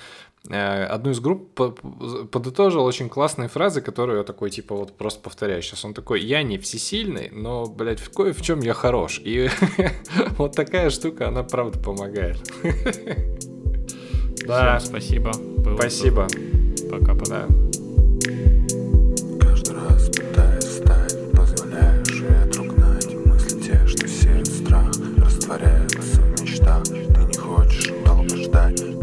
Speaker 2: одну из групп подытожил очень классные фразы, которые я такой, типа, вот просто повторяю. Сейчас он такой, я не всесильный, но, блядь, в кое в чем я хорош. И (laughs) вот такая штука, она правда помогает.
Speaker 1: Да. Спасибо.
Speaker 2: Спасибо.
Speaker 1: Пока-пока.
Speaker 4: Каждый раз пытаясь стать, позволяешь ветру гнать мысли те, что сеют страх, растворяются в мечтах. Ты не хочешь долго ждать,